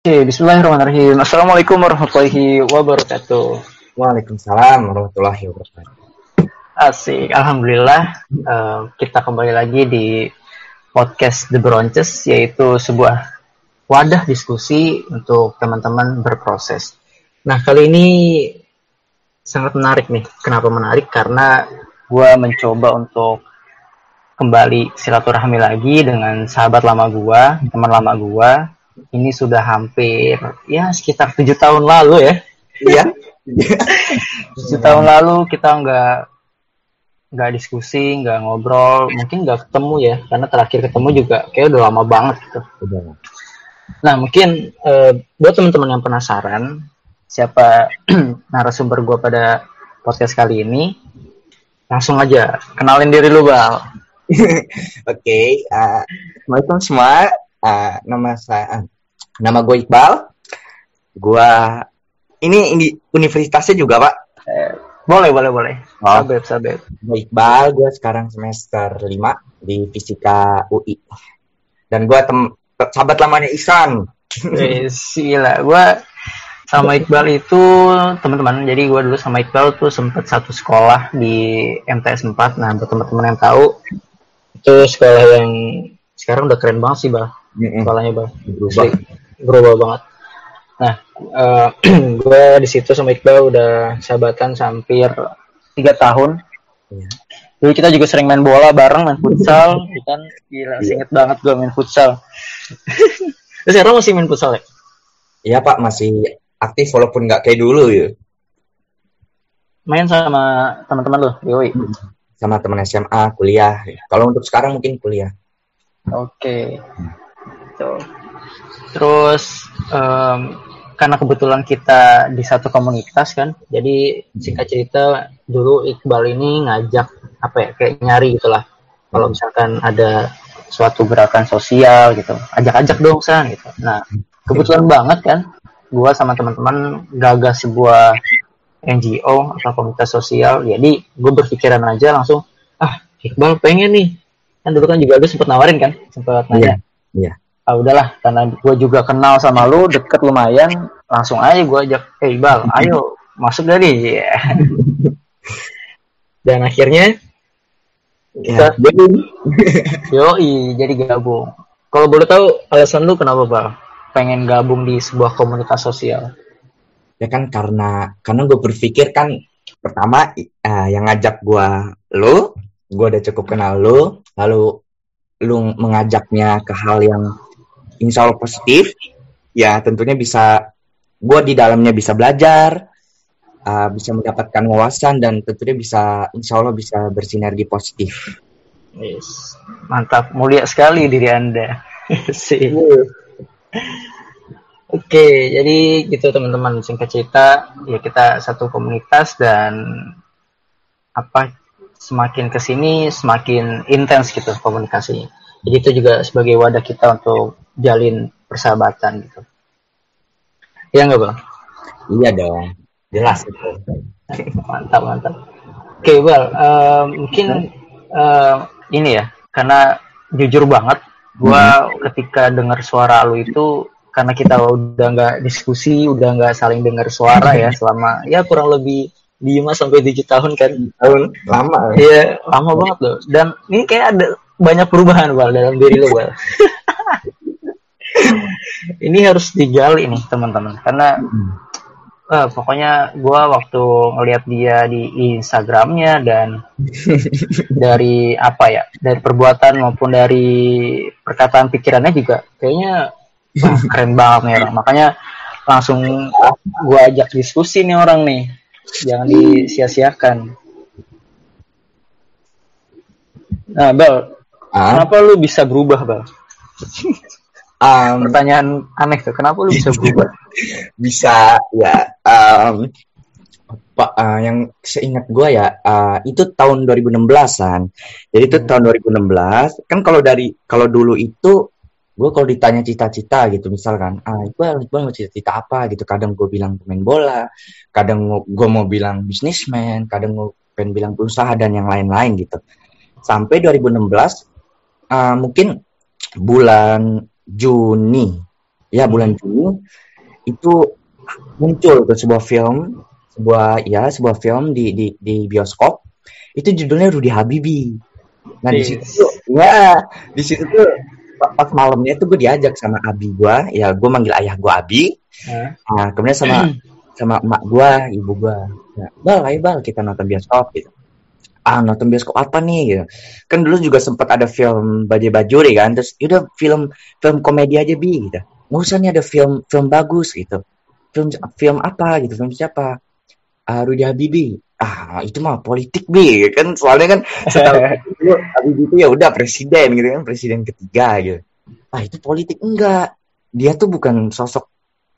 Oke, bismillahirrahmanirrahim. Assalamualaikum warahmatullahi wabarakatuh. Waalaikumsalam warahmatullahi wabarakatuh. Asik, Alhamdulillah uh, kita kembali lagi di podcast The Bronches, yaitu sebuah wadah diskusi untuk teman-teman berproses. Nah, kali ini sangat menarik nih. Kenapa menarik? Karena gue mencoba untuk kembali silaturahmi lagi dengan sahabat lama gue, teman lama gue, ini sudah hampir ya sekitar tujuh tahun lalu ya. Iya. tujuh tahun lalu kita nggak nggak diskusi, nggak ngobrol, mungkin nggak ketemu ya, karena terakhir ketemu juga kayak udah lama banget gitu. Nah mungkin uh, buat teman-teman yang penasaran siapa narasumber gue pada podcast kali ini, langsung aja kenalin diri lu bal. Oke, okay, uh, assalamualaikum semua uh, nama saya nama gue Iqbal. Gue ini ini universitasnya juga pak? Eh, boleh boleh boleh. Oh. sabep sabep gue Iqbal gue sekarang semester 5 di fisika UI dan gue tem sahabat lamanya Isan eh, sila gue sama Iqbal itu teman-teman jadi gue dulu sama Iqbal tuh sempet satu sekolah di MTS 4 nah buat teman-teman yang tahu itu sekolah yang sekarang udah keren banget sih bang mm-hmm. sekolahnya bang berubah berubah banget. Nah uh, eh, gue di situ sama Iqbal udah sahabatan hampir tiga tahun. Yeah. dulu kita juga sering main bola bareng main futsal ya kan. Gila yeah. inget banget gue main futsal. Terus sekarang masih main futsal ya? Iya pak masih aktif walaupun nggak kayak dulu ya. Main sama teman-teman lo Yoi. sama teman SMA kuliah. Kalau untuk sekarang mungkin kuliah. Oke. Okay gitu. Terus um, karena kebetulan kita di satu komunitas kan, jadi singkat cerita dulu Iqbal ini ngajak apa ya kayak nyari gitulah. Kalau misalkan ada suatu gerakan sosial gitu, ajak-ajak dong san gitu. Nah kebetulan banget kan, gua sama teman-teman gagas sebuah NGO atau komunitas sosial, jadi gue berpikiran aja langsung, ah Iqbal pengen nih, kan dulu kan juga gue sempat nawarin kan, sempat nanya. Iya. Yeah ah udahlah karena gue juga kenal sama lu deket lumayan langsung aja gue ajak hey bal ayo masuk dari yeah. dan akhirnya ya, jadi yoi jadi gabung. Kalau boleh tahu alasan lu kenapa bal? Pengen gabung di sebuah komunitas sosial? Ya kan karena karena gue berpikir kan pertama uh, yang ngajak gue lu gue udah cukup kenal lu lalu lu mengajaknya ke hal yang insya Allah positif ya tentunya bisa gue di dalamnya bisa belajar uh, bisa mendapatkan wawasan dan tentunya bisa insya Allah bisa bersinergi positif yes. mantap mulia sekali diri anda sih Oke, jadi gitu teman-teman singkat cerita ya kita satu komunitas dan apa semakin ke sini semakin intens gitu komunikasinya. Jadi itu juga sebagai wadah kita untuk jalin persahabatan gitu. Iya nggak bang? Iya dong, jelas itu. mantap mantap. Oke okay, bang, uh, mungkin uh, ini ya, karena jujur banget, gua hmm. ketika dengar suara lu itu karena kita udah nggak diskusi, udah nggak saling dengar suara ya selama ya kurang lebih lima sampai tujuh tahun kan tahun lama iya lama banget loh dan ini kayak ada banyak perubahan bal dalam diri lo bal. Ini harus digali nih teman-teman. Karena uh, pokoknya gue waktu ngelihat dia di Instagramnya dan dari apa ya dari perbuatan maupun dari perkataan pikirannya juga kayaknya wah, keren banget nih orang. Makanya langsung gue ajak diskusi nih orang nih. Jangan disia-siakan. Nah Bel ah? kenapa lu bisa berubah Bel Um, Pertanyaan aneh tuh, kenapa lu bisa berubah? bisa ya. Um, Pak, uh, yang seingat gue ya uh, itu tahun 2016an. Jadi itu hmm. tahun 2016. Kan kalau dari kalau dulu itu gue kalau ditanya cita-cita gitu misalkan, ah gue gue mau cita-cita apa gitu. Kadang gue bilang pemain bola, kadang gue mau bilang bisnismen, kadang gue pengen bilang berusaha dan yang lain-lain gitu. Sampai 2016 uh, mungkin bulan Juni. Ya bulan Juni itu muncul ke sebuah film sebuah ya sebuah film di di, di bioskop. Itu judulnya Rudy Habibi. Nah di situ ya di situ tuh pas malamnya tuh gue diajak sama Abi gue ya gue manggil ayah gue Abi. Nah kemudian sama sama emak gue ibu gue ya, bal ayo bal kita nonton bioskop gitu ah nonton bioskop apa nih gitu. Kan dulu juga sempat ada film Bajai Bajuri kan terus udah film film komedi aja bi gitu. Nggak usah nih ada film film bagus gitu. Film film apa gitu film siapa? Uh, Rudy Habibie ah itu mah politik bi kan soalnya kan setelah itu Habibie itu ya udah presiden gitu kan presiden ketiga gitu. Ah itu politik enggak. Dia tuh bukan sosok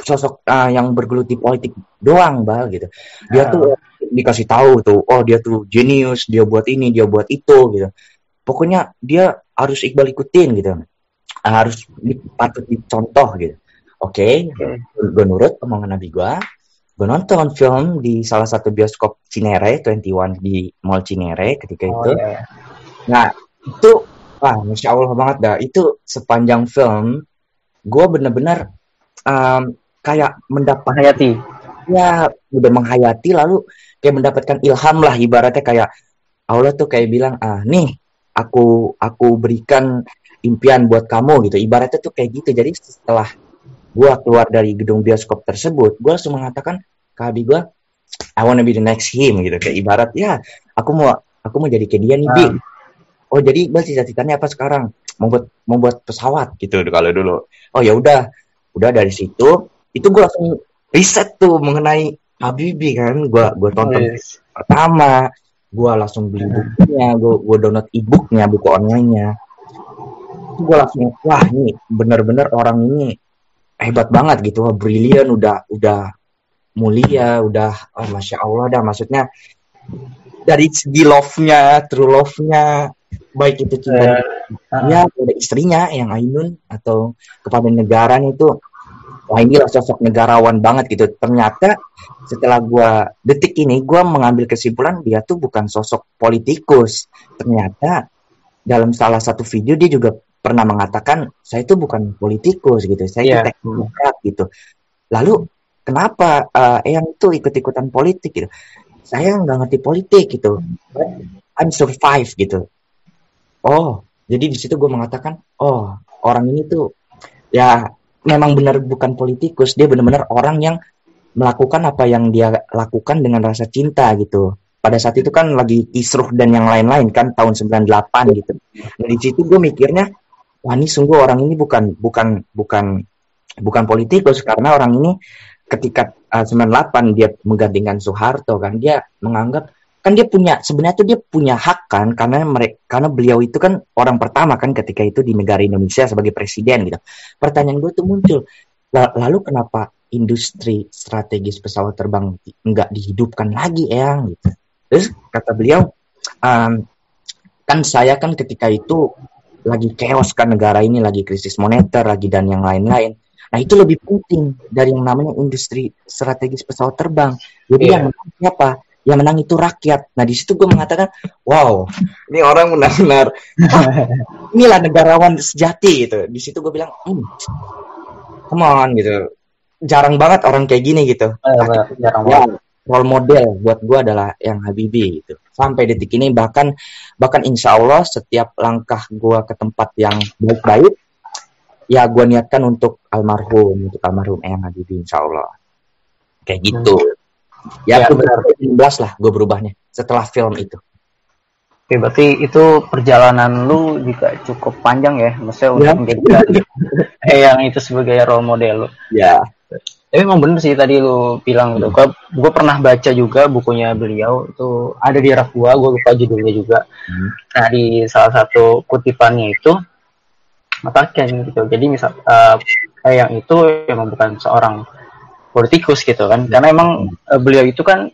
sosok uh, yang bergelut di politik doang bal gitu. Dia tuh dikasih tahu tuh oh dia tuh genius dia buat ini dia buat itu gitu. Pokoknya dia harus Iqbal ikutin gitu. Harus patut dicontoh gitu. Oke okay, okay. gue nurut omongan nabi gue gue nonton film di salah satu bioskop Cinere 21 di Mall Cinere ketika oh, itu. yeah. nah itu wah masya Allah banget dah. Itu sepanjang film gue bener-bener um, kayak mendapat hayati ya udah menghayati lalu kayak mendapatkan ilham lah ibaratnya kayak Allah tuh kayak bilang ah nih aku aku berikan impian buat kamu gitu. Ibaratnya tuh kayak gitu. Jadi setelah gue keluar dari gedung bioskop tersebut gue langsung mengatakan ke Abi gue I wanna be the next him gitu. Kayak ibarat ya aku mau aku mau jadi kayak dia nih Bi. Oh jadi bal cita-citanya apa sekarang? Mau buat mau buat pesawat gitu kalau dulu. Oh ya udah. Udah dari situ itu gue langsung riset tuh mengenai Habibi kan gue gue tonton yes. pertama gue langsung beli bukunya gue gue download e-booknya buku onlinenya. Gue langsung wah ini bener-bener orang ini hebat banget gitu wah brilian udah udah mulia udah oh masya allah dah. Maksudnya dari segi love-nya true love-nya baik itu cinta uh, pada istrinya yang Ainun atau kepada negara itu wah inilah sosok negarawan banget gitu ternyata setelah gua detik ini gua mengambil kesimpulan dia tuh bukan sosok politikus ternyata dalam salah satu video dia juga pernah mengatakan saya itu bukan politikus gitu, saya yeah. itu teknokrat gitu. Lalu kenapa uh, yang itu ikut-ikutan politik gitu? Saya nggak ngerti politik gitu. I'm survive gitu. Oh, jadi di situ gue mengatakan, oh orang ini tuh ya memang benar bukan politikus, dia benar-benar orang yang melakukan apa yang dia lakukan dengan rasa cinta gitu. Pada saat itu kan lagi kisruh dan yang lain-lain kan tahun 98 gitu. Nah di situ gue mikirnya wah ini sungguh orang ini bukan bukan bukan bukan politikus karena orang ini ketika uh, 98 dia menggantikan Soeharto kan dia menganggap kan dia punya sebenarnya tuh dia punya hak kan karena mereka karena beliau itu kan orang pertama kan ketika itu di negara Indonesia sebagai presiden gitu. Pertanyaan gue tuh muncul lalu kenapa industri strategis pesawat terbang nggak dihidupkan lagi ya gitu. Terus kata beliau um, kan saya kan ketika itu lagi chaos kan negara ini lagi krisis moneter lagi dan yang lain-lain. Nah itu lebih penting dari yang namanya industri strategis pesawat terbang. Jadi yeah. yang siapa? Yang menang itu rakyat. Nah di situ gue mengatakan, wow, ini orang benar-benar inilah negarawan sejati gitu. Di situ gue bilang, hmm, come on gitu. Jarang banget orang kayak gini gitu. Uh, jarang ya, role model buat gue adalah yang Habibie gitu sampai detik ini bahkan bahkan insya Allah setiap langkah gue ke tempat yang baik-baik ya gue niatkan untuk almarhum untuk almarhum Eyang Habibie insya Allah kayak gitu hmm. Ya, ya aku belas lah gue berubahnya setelah film itu Oke, berarti itu perjalanan lu juga cukup panjang ya, maksudnya ya. untuk menjadi yang itu sebagai role model lu. Ya. Tapi emang bener sih tadi lu bilang gitu. Gue, gue pernah baca juga bukunya beliau itu ada di rak gua, gue lupa judulnya juga. Hmm. Nah di salah satu kutipannya itu mengatakan gitu. Jadi misal uh, yang itu emang bukan seorang politikus gitu kan, karena emang uh, beliau itu kan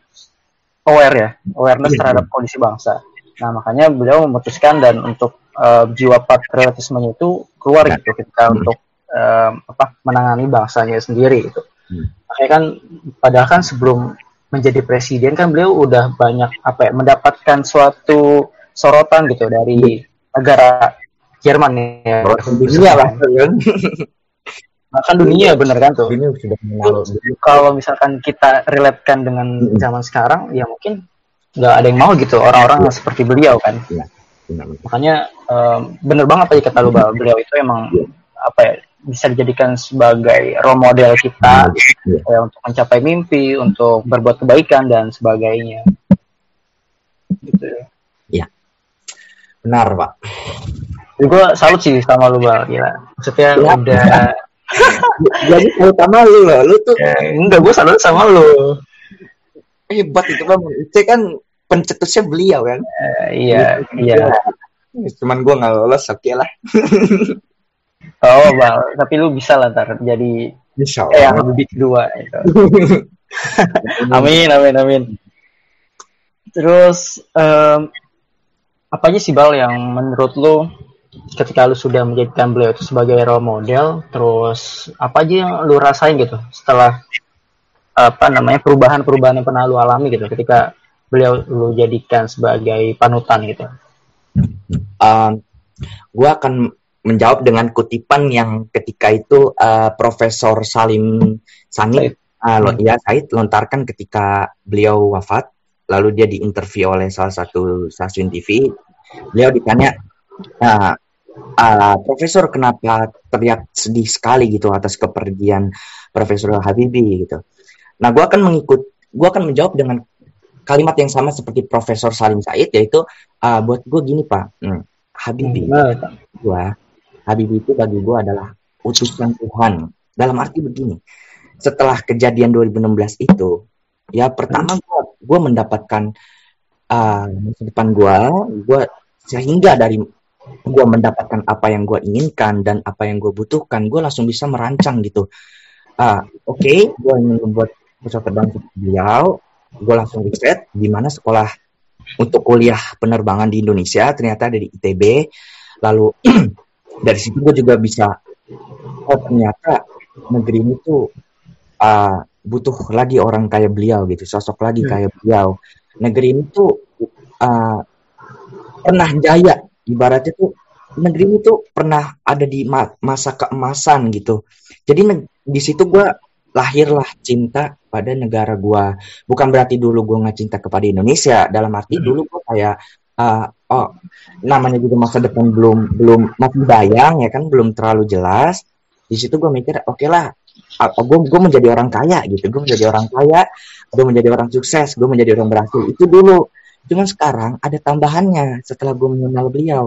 aware ya, awareness iya. terhadap kondisi bangsa. Nah makanya beliau memutuskan dan untuk uh, jiwa patriotismenya itu keluar gitu ketika hmm. untuk uh, apa menangani bangsanya sendiri gitu. Hmm. Makanya kan padahal kan sebelum menjadi presiden kan beliau udah banyak apa ya mendapatkan suatu sorotan gitu dari negara Jerman ya. Dunia lah. bahkan dunia bener kan tuh? Dunia sudah kalau misalkan kita relatekan dengan zaman sekarang ya mungkin nggak ada yang mau gitu. Orang-orang yang seperti beliau kan. Iya, benar. makanya em, bener banget tadi kata lu bahwa beliau itu emang Iya. apa ya bisa dijadikan sebagai role model kita Iya. ya, untuk mencapai mimpi untuk berbuat kebaikan dan sebagainya. Gitu ya. benar pak. Gue salut sih sama lu bal. Gila. Maksudnya Iya. udah jadi terutama lu loh lu tuh ya, enggak gue salut sama lu. Hebat itu bang. Itu kan pencetusnya beliau kan? Eh, iya iya. Cuman gua nggak lolos oke lah. Oh bal tapi lu bisa lah ntar jadi insya eh, yang lebih kedua itu. Amin, amin, amin. Terus em, apa aja sih Bal yang menurut lu ketika lu sudah menjadikan beliau itu sebagai role model, terus apa aja yang lu rasain gitu setelah apa namanya perubahan-perubahan yang pernah lu alami gitu ketika beliau lu jadikan sebagai panutan gitu. Um, gua akan menjawab dengan kutipan yang ketika itu uh, Profesor Salim Sanid uh, lo- ya Said lontarkan ketika beliau wafat. Lalu dia diinterview oleh salah satu stasiun TV beliau ditanya "Nah, uh, Profesor kenapa terlihat sedih sekali gitu atas kepergian Profesor Habibie gitu? Nah gua akan mengikut gua akan menjawab dengan kalimat yang sama seperti Profesor Salim Said yaitu uh, buat gue gini pak. Hmm, Habibie Nah, gua Habibie itu bagi gua adalah utusan Tuhan. Dalam arti begini setelah kejadian 2016 itu ya pertama gua gua mendapatkan uh, masa depan gua gua sehingga dari gua mendapatkan apa yang gua inginkan dan apa yang gua butuhkan gua langsung bisa merancang gitu. Ah oke gua ingin membuat pesawat terbang beliau. Gue langsung riset di mana sekolah untuk kuliah penerbangan di Indonesia ternyata ada di ITB lalu dari situ gue juga bisa oh ternyata negeri ini tuh uh, butuh lagi orang kayak beliau gitu sosok lagi Hmm. kayak beliau. Negeri ini tuh uh, pernah jaya ibaratnya tuh negeri ini tuh pernah ada di ma- masa keemasan gitu. Jadi di situ gue lahirlah cinta pada negara gua. Bukan berarti dulu gua nggak cinta kepada Indonesia dalam arti Hmm. dulu gua kayak uh, oh namanya juga masa depan belum belum masih bayang ya kan belum terlalu jelas. Di situ gue mikir oke lah gue gue menjadi orang kaya gitu. Gue menjadi orang kaya gue menjadi orang sukses gue menjadi orang berhasil. Itu dulu cuman sekarang ada tambahannya setelah gue mengenal beliau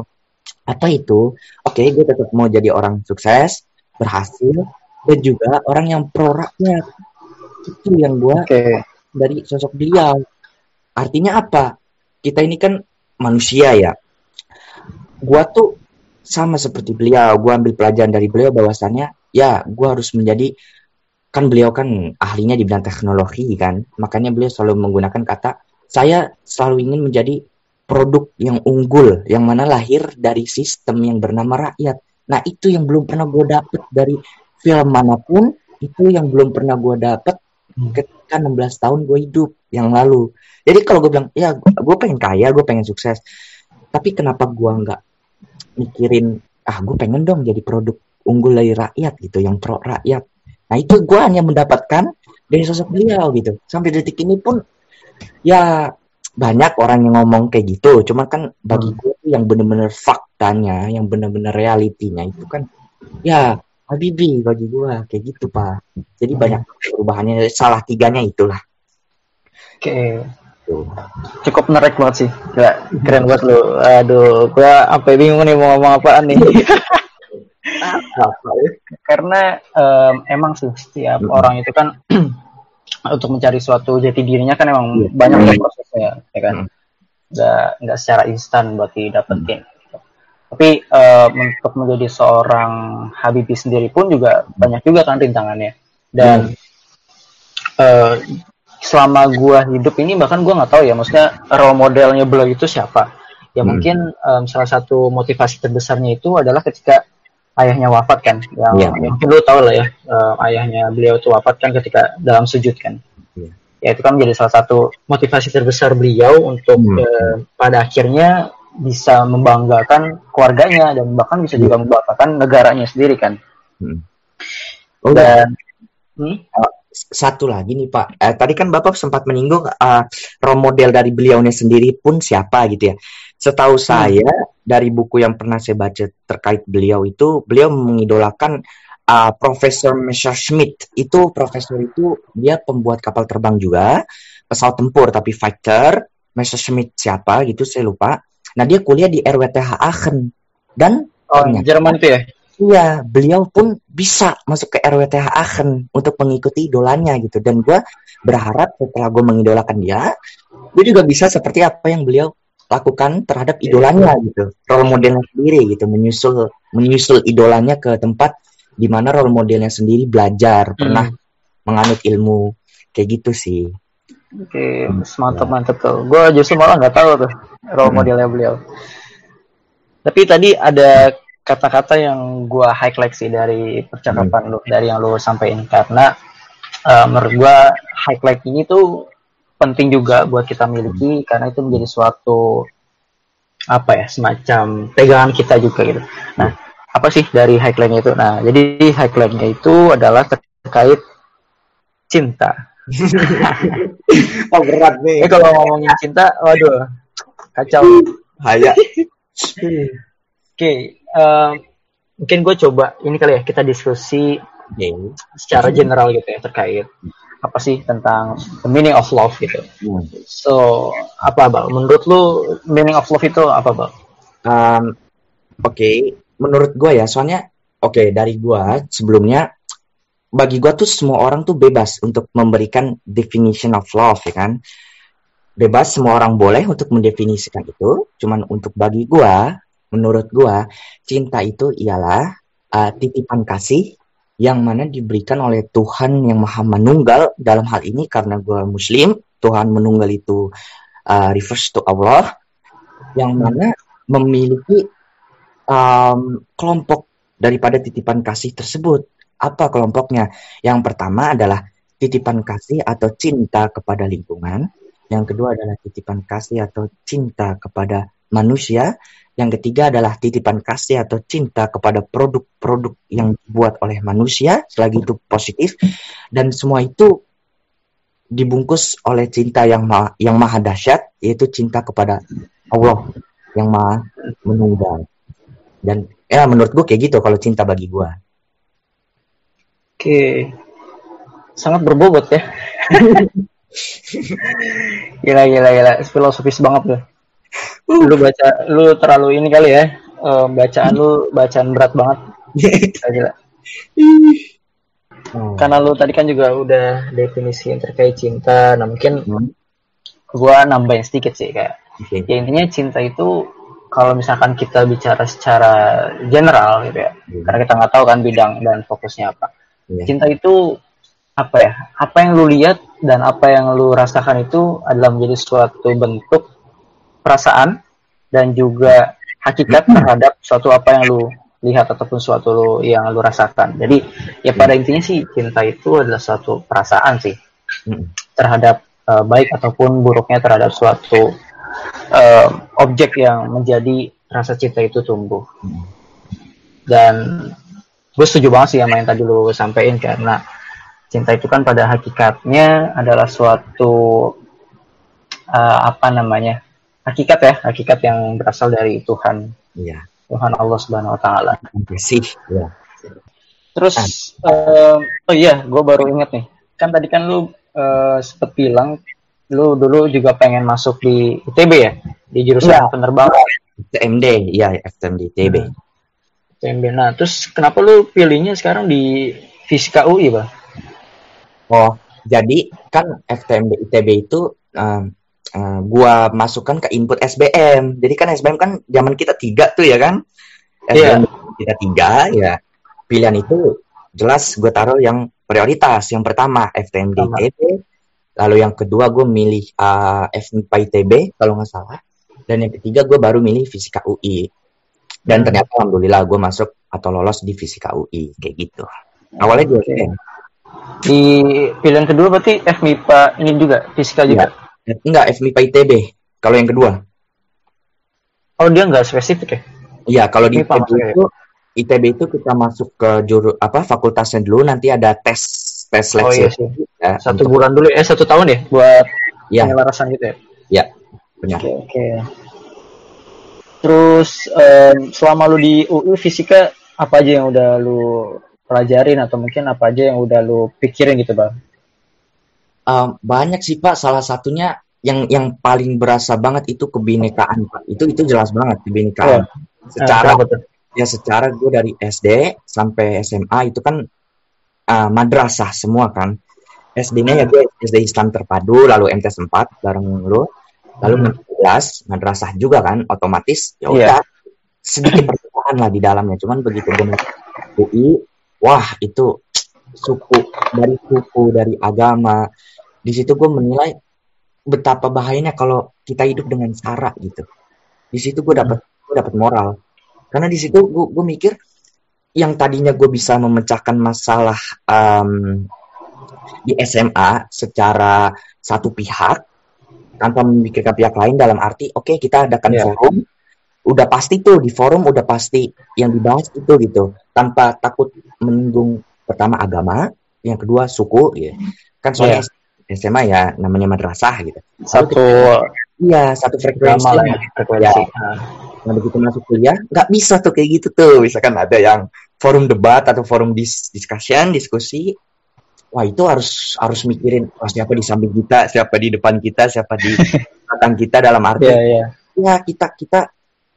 apa itu oke gue tetap mau jadi orang sukses berhasil dan juga orang yang pro rakyat itu yang gue Oke. dari sosok beliau. Artinya apa? Kita ini kan manusia ya. Gua tuh sama seperti beliau. Gua ambil pelajaran dari beliau bahwasannya ya gua harus menjadi kan beliau kan ahlinya di bidang teknologi kan. Makanya beliau selalu menggunakan kata saya selalu ingin menjadi produk yang unggul yang mana lahir dari sistem yang bernama rakyat. Nah, itu yang belum pernah gue dapet dari film mana pun, itu yang belum pernah gue dapet ketika 16 tahun gue hidup yang lalu. Jadi kalau gue bilang, ya gue pengen kaya, gue pengen sukses. Tapi kenapa gue nggak mikirin, ah gue pengen dong jadi produk unggul dari rakyat gitu, yang pro rakyat. Nah itu gue hanya mendapatkan dari sosok beliau gitu. Sampai detik ini pun, ya banyak orang yang ngomong kayak gitu. Cuma kan bagi gue tuh yang bener-bener faktanya, yang bener-bener realitinya itu kan, ya Habibie bagi gue kayak gitu pak. Jadi banyak perubahannya. Salah tiganya itulah. Oke. Tuh. Cukup menarik banget sih. Gila, keren banget lu. Aduh, gua sampai bingung nih mau ngomong apaan nih. Karena em, emang sih setiap Mm-mm. orang itu kan untuk mencari suatu jati dirinya kan emang Iya. banyak Mm. tuh prosesnya, ya kan. Mm. Nggak nggak secara instan buat didapetin. Tapi em, untuk menjadi seorang Habibie sendiri pun juga banyak juga kan rintangannya. Dan eh, selama gua hidup ini bahkan gua nggak tahu ya, maksudnya role modelnya beliau itu siapa. Ya Hmm. mungkin em, salah satu motivasi terbesarnya itu adalah ketika ayahnya wafat kan, yang, Iya. yang mungkin lu tahu lah ya, em, ayahnya beliau itu wafat kan ketika dalam sujud kan. Iya. Ya itu kan menjadi salah satu motivasi terbesar beliau untuk Hmm. eh, pada akhirnya bisa membanggakan keluarganya dan bahkan bisa juga membanggakan negaranya sendiri kan. Hmm. Oh, dan hmm? uh, satu lagi nih Pak, eh, tadi kan Bapak sempat menyinggung uh, role model dari beliaunya sendiri pun siapa gitu ya. Setahu hmm. saya dari buku yang pernah saya baca terkait beliau itu, beliau mengidolakan uh, Profesor Messerschmitt. Itu profesor itu dia pembuat kapal terbang juga, pesawat tempur tapi fighter. Messerschmitt siapa gitu saya lupa. Nah dia kuliah di RWTH Aachen dan oh, Jerman itu ya? Iya, beliau pun bisa masuk ke RWTH Aachen untuk mengikuti idolanya gitu. Dan gue berharap setelah gue mengidolakan dia, gue juga bisa seperti apa yang beliau lakukan terhadap iya. idolanya gitu. Role modelnya sendiri gitu, menyusul menyusul idolanya ke tempat di mana role modelnya sendiri belajar, hmm. pernah menganut ilmu kayak gitu sih. Oke, okay, mantap mantap tuh. Gue justru malah nggak tahu tuh role hmm. modelnya beliau. Tapi tadi ada kata-kata yang gue highlight sih dari percakapan hmm. lu dari yang lu sampaikan karena uh, menurut gue highlight ini tuh penting juga buat kita miliki karena itu menjadi suatu apa ya semacam pegangan kita juga gitu. Nah apa sih dari highlightnya itu? Nah jadi highlightnya itu adalah terkait cinta. oh berat nih. Eh, kalau ngomongin cinta, waduh kacau. Haya. okay, uh, mungkin gue coba ini kali ya kita diskusi okay. secara general gitu ya terkait apa sih tentang the meaning of love gitu. Hmm. So apa bang? Menurut lu meaning of love itu apa bang? Um, Oke, okay. menurut gue ya, soalnya oke okay, dari gue sebelumnya bagi gue tuh semua orang tuh bebas untuk memberikan definition of love ya kan. Bebas semua orang boleh untuk mendefinisikan itu. Cuman untuk bagi gue Menurut gua, cinta itu ialah uh, titipan kasih yang mana diberikan oleh Tuhan yang Maha Menunggal dalam hal ini karena gua Muslim, Tuhan Menunggal itu uh, refers to Allah yang mana memiliki um, kelompok daripada titipan kasih tersebut. Apa kelompoknya? Yang pertama adalah titipan kasih atau cinta kepada lingkungan. Yang kedua adalah titipan kasih atau cinta kepada manusia. Yang ketiga adalah titipan kasih atau cinta kepada produk-produk yang dibuat oleh manusia, selagi itu positif. Dan semua itu dibungkus oleh cinta yang ma yang maha dahsyat, yaitu cinta kepada Allah yang maha menunggal. Dan ya menurut gue kayak gitu kalau cinta bagi gue. Oke, sangat berbobot ya. gila gila gila, filosofis banget tuh lu baca lu terlalu ini kali ya uh, bacaan lu bacaan berat banget gila. Hmm. karena lu tadi kan juga udah definisi yang terkait cinta nah mungkin hmm. gua nambahin sedikit sih kayak okay. ya intinya cinta itu kalau misalkan kita bicara secara general gitu ya hmm. karena kita nggak tahu kan bidang dan fokusnya apa yeah. cinta itu apa ya apa yang lu lihat dan apa yang lu rasakan itu adalah menjadi suatu bentuk perasaan dan juga hakikat terhadap suatu apa yang lu lihat ataupun suatu lu yang lu rasakan. Jadi ya pada intinya sih cinta itu adalah suatu perasaan sih terhadap uh, baik ataupun buruknya terhadap suatu uh, objek yang menjadi rasa cinta itu tumbuh. Dan gue setuju banget sih sama yang tadi lu sampaikan karena cinta itu kan pada hakikatnya adalah suatu uh, apa namanya hakikat ya, hakikat yang berasal dari Tuhan. Iya. Tuhan Allah Subhanahu wa taala. Sih, ya. Terus uh, oh iya, gue baru inget nih. Kan tadi kan lu uh, sempet bilang lu dulu juga pengen masuk di ITB ya, di jurusan ya. penerbangan. FTMD, iya FTMD ITB. Hmm. FTMD. Nah, terus kenapa lu pilihnya sekarang di Fisika UI, Bang? Oh, jadi kan FTMD ITB itu um, uh, gua masukkan ke input SBM. Jadi kan SBM kan zaman kita tiga tuh ya kan. SBM yeah. kita tiga ya. Pilihan itu jelas gue taruh yang prioritas. Yang pertama FTMD ITB, lalu yang kedua gue milih uh, FMIPA ITB kalau nggak salah. Dan yang ketiga gue baru milih Fisika UI. Dan hmm. ternyata alhamdulillah gue masuk atau lolos di Fisika UI kayak gitu. Awalnya gue okay. Di pilihan kedua berarti FMIPA ini juga fisika juga. Ya. Enggak, FMIPA ITB. Kalau yang kedua. Oh, dia enggak spesifik ya? Iya, kalau di ITB itu ITB itu kita masuk ke juru apa fakultasnya dulu nanti ada tes tes Oh seleksi iya sih. ya, Satu untuk- bulan dulu eh satu tahun ya buat ya penyelarasan gitu ya. ya benar Oke oke. Terus em, selama lu di UI fisika apa aja yang udah lu pelajarin atau mungkin apa aja yang udah lu pikirin gitu bang? Um, banyak sih Pak, salah satunya yang yang paling berasa banget itu kebinekaan Pak. Itu itu jelas banget kebinekaan. Secara kenapa tuh? ya secara gue dari SD sampai SMA itu kan uh, madrasah semua kan. SD-nya ya gue SD Islam terpadu, lalu MTS 4 bareng lu, lalu Hmm. 16 madrasah juga kan, otomatis ya Iya. udah sedikit perbedaan lah di dalamnya. Cuman begitu gue UI, wah itu suku dari suku dari agama di situ gue menilai betapa bahayanya kalau kita hidup dengan sara gitu. Di situ gue dapat gue dapat moral. Karena di situ gue gue mikir yang tadinya gue bisa memecahkan masalah em, di SMA secara satu pihak tanpa memikirkan pihak lain dalam arti oke kita adakan Iya. forum udah pasti tuh di forum udah pasti yang dibahas itu gitu. Tanpa takut menyinggung pertama agama yang kedua suku ya. Kan soalnya SMA ya namanya madrasah gitu Satu iya satu frekuensi lah ya frekuensi. Nah, Nah begitu masuk kuliah nggak bisa tuh kayak gitu tuh misalkan ada yang forum debat atau forum dis discussion diskusi wah itu harus harus mikirin oh, siapa di samping kita siapa di depan kita siapa di belakang kita dalam arti Iya iya. ya kita kita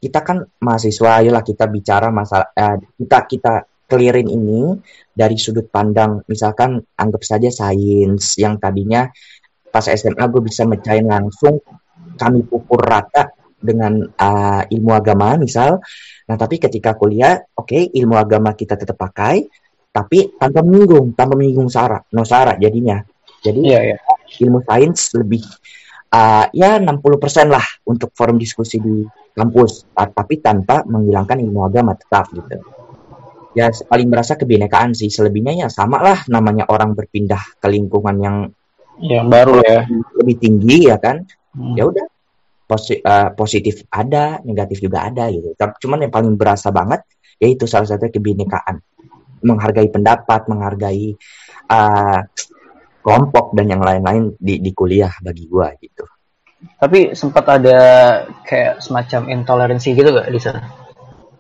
kita kan mahasiswa ayolah kita bicara masalah eh, kita kita clearin ini dari sudut pandang misalkan anggap saja sains yang tadinya pas SMA gue bisa mecahin langsung kami pukul rata dengan uh, ilmu agama misal. Nah tapi ketika kuliah oke ilmu agama kita tetap pakai tapi tanpa menyinggung tanpa menyinggung sara no sara jadinya. Jadi Iya iya. ilmu sains lebih uh, ya 60% lah untuk forum diskusi di kampus Ta- tapi tanpa menghilangkan ilmu agama tetap gitu ya paling berasa kebinekaan sih selebihnya ya sama lah namanya orang berpindah ke lingkungan yang Yang baru ya. lebih tinggi ya kan Hmm. ya udah posi- uh, positif ada negatif juga ada gitu Tapi- cuman yang paling berasa banget yaitu salah satu kebinekaan menghargai pendapat menghargai uh, kelompok dan yang lain-lain di, di kuliah bagi gua gitu Tapi sempat ada kayak semacam intoleransi gitu gak di sana?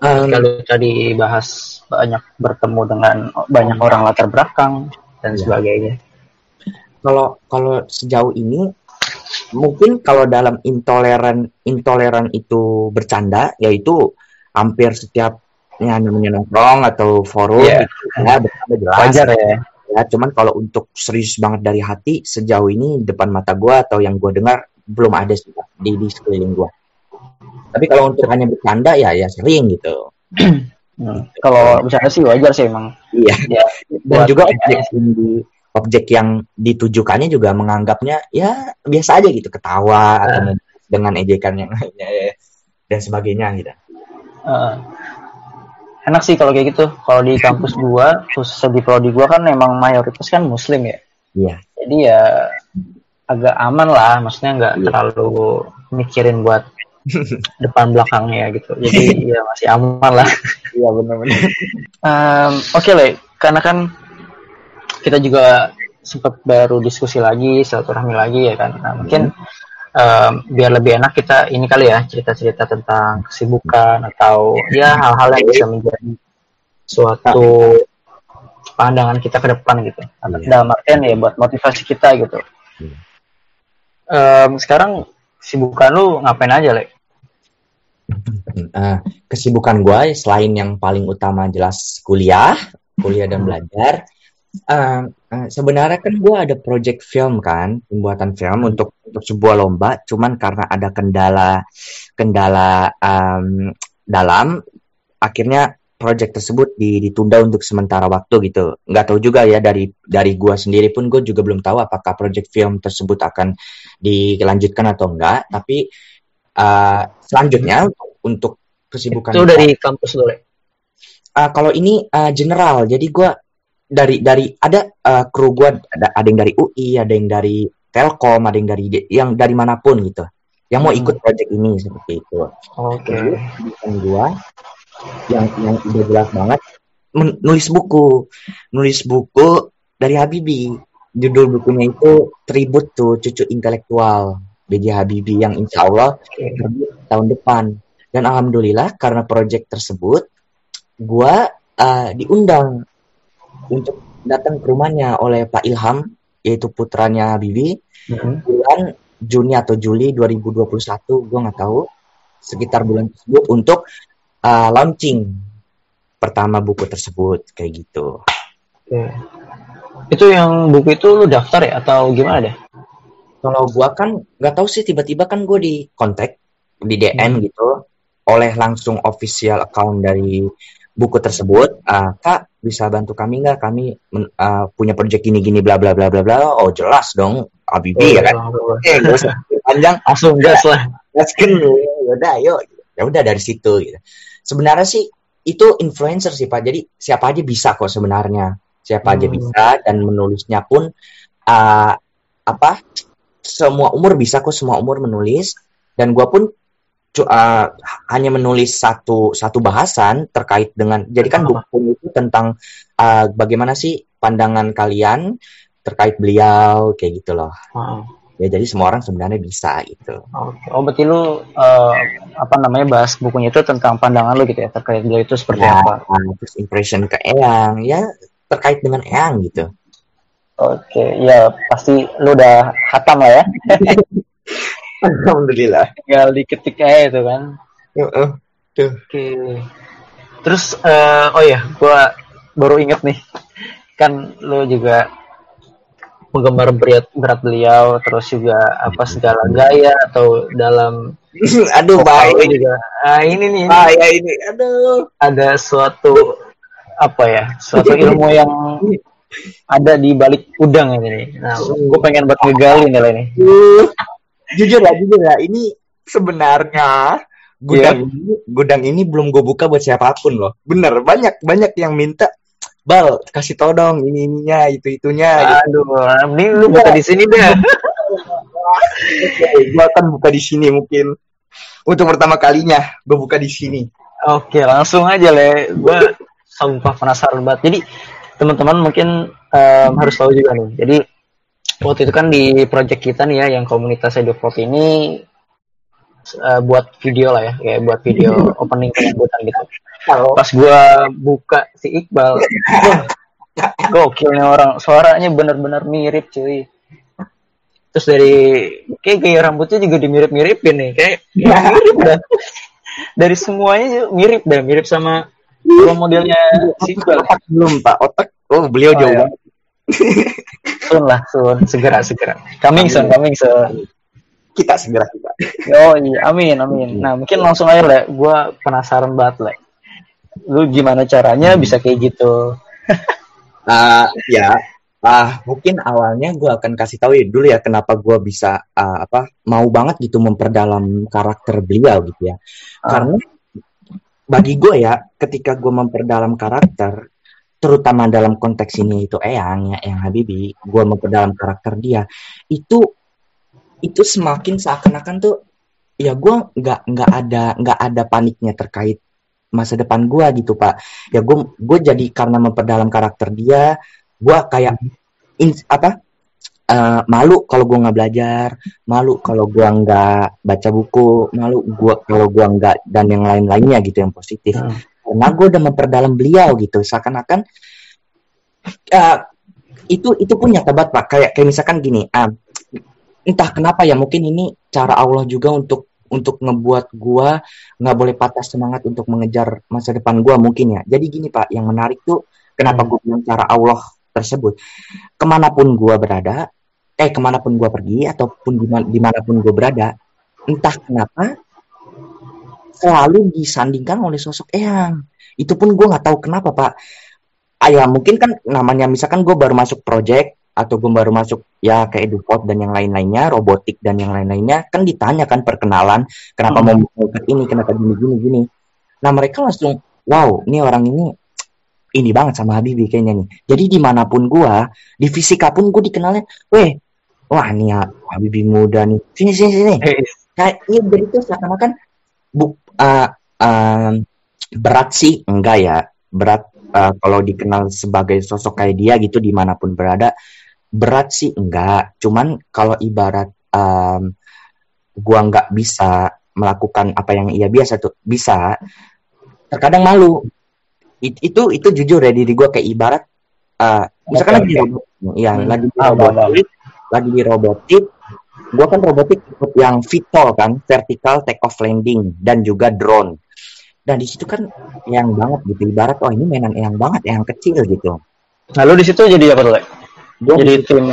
Um, Kalau tadi bahas banyak bertemu dengan banyak orang latar belakang dan Iya. sebagainya. kalau kalau sejauh ini mungkin kalau dalam intoleran intoleran itu bercanda yaitu hampir setiap ya namanya nongkrong atau forum Iya. gitu, ya bercanda jelas Wajar ya. ya cuman kalau untuk serius banget dari hati sejauh ini depan mata gua atau yang gua dengar belum ada sih di di sekeliling gua tapi kalau untuk hanya bercanda ya ya sering gitu Hmm. Kalau misalnya sih wajar sih emang. iya Ya, dan juga objek yang di objek yang ditujukannya juga menganggapnya ya biasa aja gitu ketawa atau dengan ejekan yang lainnya ya, dan sebagainya gitu Heeh. enak sih kalau kayak gitu. Kalau di kampus gua, khususnya di prodi gua kan emang mayoritas kan muslim ya. iya Jadi ya agak aman lah, maksudnya nggak Iya. terlalu mikirin buat depan belakangnya gitu. Jadi ya masih aman lah. iya benar-benar Em, Oke Le, karena kan kita juga sempat baru diskusi lagi, silaturahmi lagi ya kan. Nah mungkin em, biar lebih enak kita ini kali ya cerita-cerita tentang kesibukan atau ya hal-hal yang bisa menjadi suatu pandangan kita ke depan gitu. Iya. Dalam artian ya buat motivasi kita gitu. Iya. Em, sekarang kesibukan lu ngapain aja Le? Eh, kesibukan gue selain yang paling utama jelas kuliah, kuliah dan belajar. eh, eh, sebenarnya kan gue ada project film kan, pembuatan film untuk untuk sebuah lomba. Cuman karena ada kendala kendala em, dalam, akhirnya project tersebut di- ditunda untuk sementara waktu gitu. Nggak tahu juga ya dari dari gue sendiri pun gue juga belum tahu apakah project film tersebut akan dilanjutkan atau enggak. Tapi eh, selanjutnya untuk, untuk kesibukan Itu dari kampus lu Le? Uh, kalau ini uh, general, jadi gua dari dari ada uh, kru gua ada ada yang dari UI, ada yang dari Telkom, ada yang dari yang dari mana pun gitu, yang mau Hmm. ikut project ini seperti itu. Oke. Jadi kesibukan gua yang yang udah jelas banget nulis buku nulis buku dari Habibi judul bukunya itu tribut tuh cucu intelektual B.J. Habibie yang insya Allah terbit tahun depan dan alhamdulillah karena proyek tersebut gua uh, diundang untuk datang ke rumahnya oleh Pak Ilham yaitu putranya Habibie mm-hmm. bulan Juni atau Juli 2021 gue nggak tahu sekitar bulan tersebut untuk uh, launching pertama buku tersebut kayak gitu. Oke. Itu yang buku itu lu daftar ya atau gimana deh? Kalau gua kan nggak tahu sih tiba-tiba kan gue di kontak di DM hmm. gitu oleh langsung official account dari buku tersebut, uh, kak bisa bantu kami nggak? Kami uh, punya project gini gini bla bla bla bla bla. Oh jelas dong, Abibi oh, ya kan? Oke, panjang, langsung gas lah. Gaskan, ya udah, yuk. Ya udah dari situ. Gitu. Sebenarnya sih itu influencer sih pak. Jadi siapa aja bisa kok sebenarnya. Siapa hmm. aja bisa dan menulisnya pun uh, apa? Semua umur bisa kok semua umur menulis. Dan gue pun uh, hanya menulis satu satu bahasan terkait dengan. Jadi kan buku itu tentang uh, bagaimana sih pandangan kalian terkait beliau kayak gitu loh. Hmm ya jadi semua orang sebenarnya bisa gitu. Oke. Oh berarti lu uh, apa namanya bahas bukunya itu tentang pandangan lu gitu ya terkait beliau itu seperti ya, apa? Terus impression ke Eyang ya terkait dengan Eyang gitu. Oke, ya pasti lu udah hatam lah ya. Alhamdulillah. Tinggal diketik aja itu kan. Uh, uh, tuh. Oke. Terus uh, oh ya, gua baru inget nih. Kan lu juga menggambar berat berat beliau terus juga apa segala gaya atau dalam aduh bahaya juga nah ini nih bahaya ini aduh ada suatu apa ya suatu ilmu yang ada di balik udang ini nah gue pengen buat ngegali nih ini. Jujur lah jujur lah ini sebenarnya gudang yeah. ini gudang ini belum gue buka buat siapa pun loh. Bener banyak banyak yang minta bal kasih tau dong ini ininya itu itunya aduh gitu. ini lu buka di sini deh gua akan buka di sini mungkin. Untuk pertama kalinya gue buka di sini. Oke langsung aja le. Gue sumpah penasaran banget. Jadi teman-teman mungkin um, harus tahu juga nih jadi waktu itu kan di project kita nih ya yang komunitas Edupop ini uh, buat video lah ya kayak buat video opening penyambutan gitu Halo. Pas gua buka si Iqbal, gokilnya orang suaranya benar-benar mirip cuy. Terus dari kayak gaya rambutnya juga dimirip-miripin nih, kayak mirip dah. Dari semuanya mirip dah, mirip sama modelnya si Iqbal. Otak belum pak, otak. Oh beliau oh, jauh ya. banget. sun lah, sun segera segera. Coming soon, coming soon kita segera kita. Oh iya, amin, amin. Nah mungkin langsung aja lah, gue penasaran banget lah lu gimana caranya hmm. bisa kayak gitu uh, ya uh, mungkin awalnya gue akan kasih tahu ya dulu ya kenapa gue bisa uh, apa mau banget gitu memperdalam karakter beliau gitu ya uh. karena bagi gue ya ketika gue memperdalam karakter terutama dalam konteks ini itu Eyang ya Eyang Habibi gue memperdalam karakter dia itu itu semakin seakan-akan tuh ya gue nggak nggak ada nggak ada paniknya terkait masa depan gue gitu pak. Ya gue gue jadi karena memperdalam karakter dia gue kayak in, apa uh, malu kalau gue nggak belajar malu kalau gue nggak baca buku malu gue kalau gue nggak dan yang lain lainnya gitu yang positif hmm. karena gue udah memperdalam beliau gitu seakan-akan uh, itu itu punya tebat pak kayak kayak misalkan gini uh, entah kenapa ya mungkin ini cara Allah juga untuk untuk ngebuat gua nggak boleh patah semangat untuk mengejar masa depan gua mungkin ya. Jadi gini Pak, yang menarik tuh kenapa hmm. gue bilang cara Allah tersebut. Ke mana pun gua berada, eh ke mana pun gua pergi ataupun di mana, di mana pun gua berada, entah kenapa selalu disandingkan oleh sosok Eyang. Itu pun gua nggak tahu kenapa Pak. Ah, ya mungkin kan namanya misalkan gue baru masuk project atau gue baru masuk ya kayak Dupot dan yang lain-lainnya, robotik dan yang lain-lainnya, kan ditanya kan perkenalan, kenapa hmm. mau ke ini, kenapa gini gini gini. Nah mereka langsung, wow, ini orang ini ini banget sama Habibie kayaknya nih. Jadi di mana pun gue, di fisika pun gue dikenalnya, weh, wah ini ya Habibie muda nih, sini sini sini. Kayak iya jadi tuh seakan-akan bu, uh, uh, berat sih enggak ya. Berat uh, kalau dikenal sebagai sosok kayak dia gitu di mana pun berada berat sih enggak. Cuman kalau ibarat um, gua nggak bisa melakukan apa yang ia biasa tuh bisa terkadang malu It, itu itu jujur ya diri gua kayak ibarat uh, misalkan lagi ya hmm. lagi di robotik lagi di robotik. Gua kan robotik yang VTOL kan vertical take off landing dan juga drone. Dan di situ kan yang banget gitu ibarat oh ini mainan yang banget yang kecil gitu. Lalu di situ jadi apa tuh jadi tim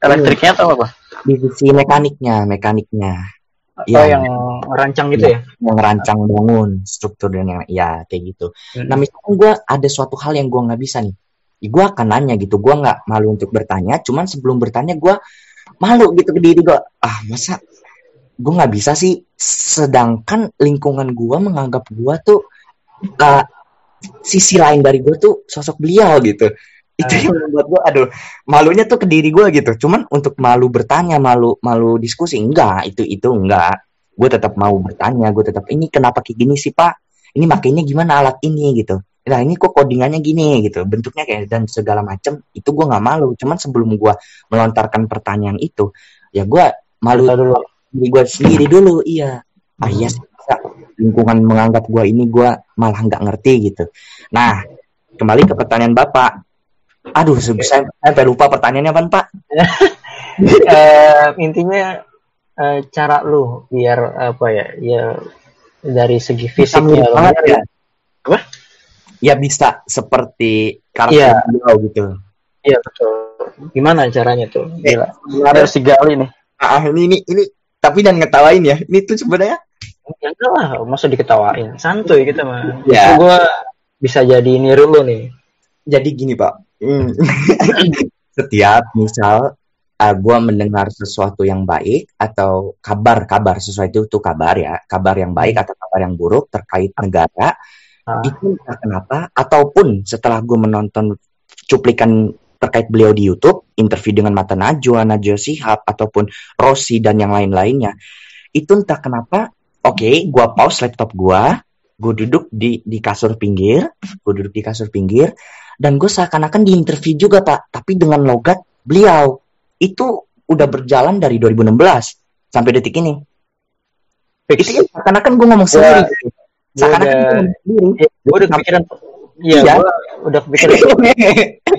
elektriknya atau apa? Divisi mekaniknya mekaniknya oh, ya, yang rancang gitu ya, ya? yang rancang bangun struktur dan yang ya kayak gitu. Hmm. nah misalkan gue ada suatu hal yang gue nggak bisa nih gue akan nanya gitu. Gue nggak malu untuk bertanya cuman sebelum bertanya gue malu gitu ke diri gue ah masa gue nggak bisa sih? Sedangkan lingkungan gue menganggap gue tuh uh, sisi lain dari gue tuh sosok beliau gitu itu yang membuat gue aduh malunya tuh ke diri gue gitu. Cuman untuk malu bertanya malu malu diskusi enggak. Itu itu enggak. Gue tetap mau bertanya gue tetap ini kenapa kayak gini sih pak? Ini makainya gimana alat ini? Gitu. Nah ini kok codingannya gini? Gitu. Bentuknya kayak dan segala macam itu gue nggak malu. Cuman sebelum gue melontarkan pertanyaan itu ya gue malu dulu. Diri gue sendiri dulu. Iya. Ah iya sih lingkungan menganggap gue ini gue malah nggak ngerti gitu. Nah kembali ke pertanyaan bapak aduh saya sampai lupa pertanyaannya apa pak. Uh, intinya uh, cara lu biar apa ya ya dari segi fisiknya banget ya? Apa? Ya bisa seperti karakter iya. gitu. Iya betul. Gimana caranya tuh? Gila. ada si Gali nih. Ah ini ini ini tapi dan ngetawain ya. Ini tuh sebenarnya ya enggak lah. Masa diketawain? Santuy kita mah ya gue bisa jadi niru lo nih. Jadi gini pak. setiap misal uh, ah, gue mendengar sesuatu yang baik atau kabar-kabar sesuatu itu kabar ya kabar yang baik atau kabar yang buruk terkait negara ah. itu entah kenapa ataupun setelah gue menonton cuplikan terkait beliau di YouTube, interview dengan Mata Najwa, Najwa Sihab, ataupun Rossi dan yang lain-lainnya, itu entah kenapa, oke, okay, gue pause laptop gue, gue duduk di di kasur pinggir, gue duduk di kasur pinggir, dan gue seakan-akan di interview juga pak, tapi dengan logat beliau. Itu udah berjalan dari 2016 sampai detik ini. Fix. Itu seakan-akan gue ngomong sendiri. Seakan-akan gue ngomong sendiri. Gue udah kepikiran Iya, iya. gue udah kepikiran.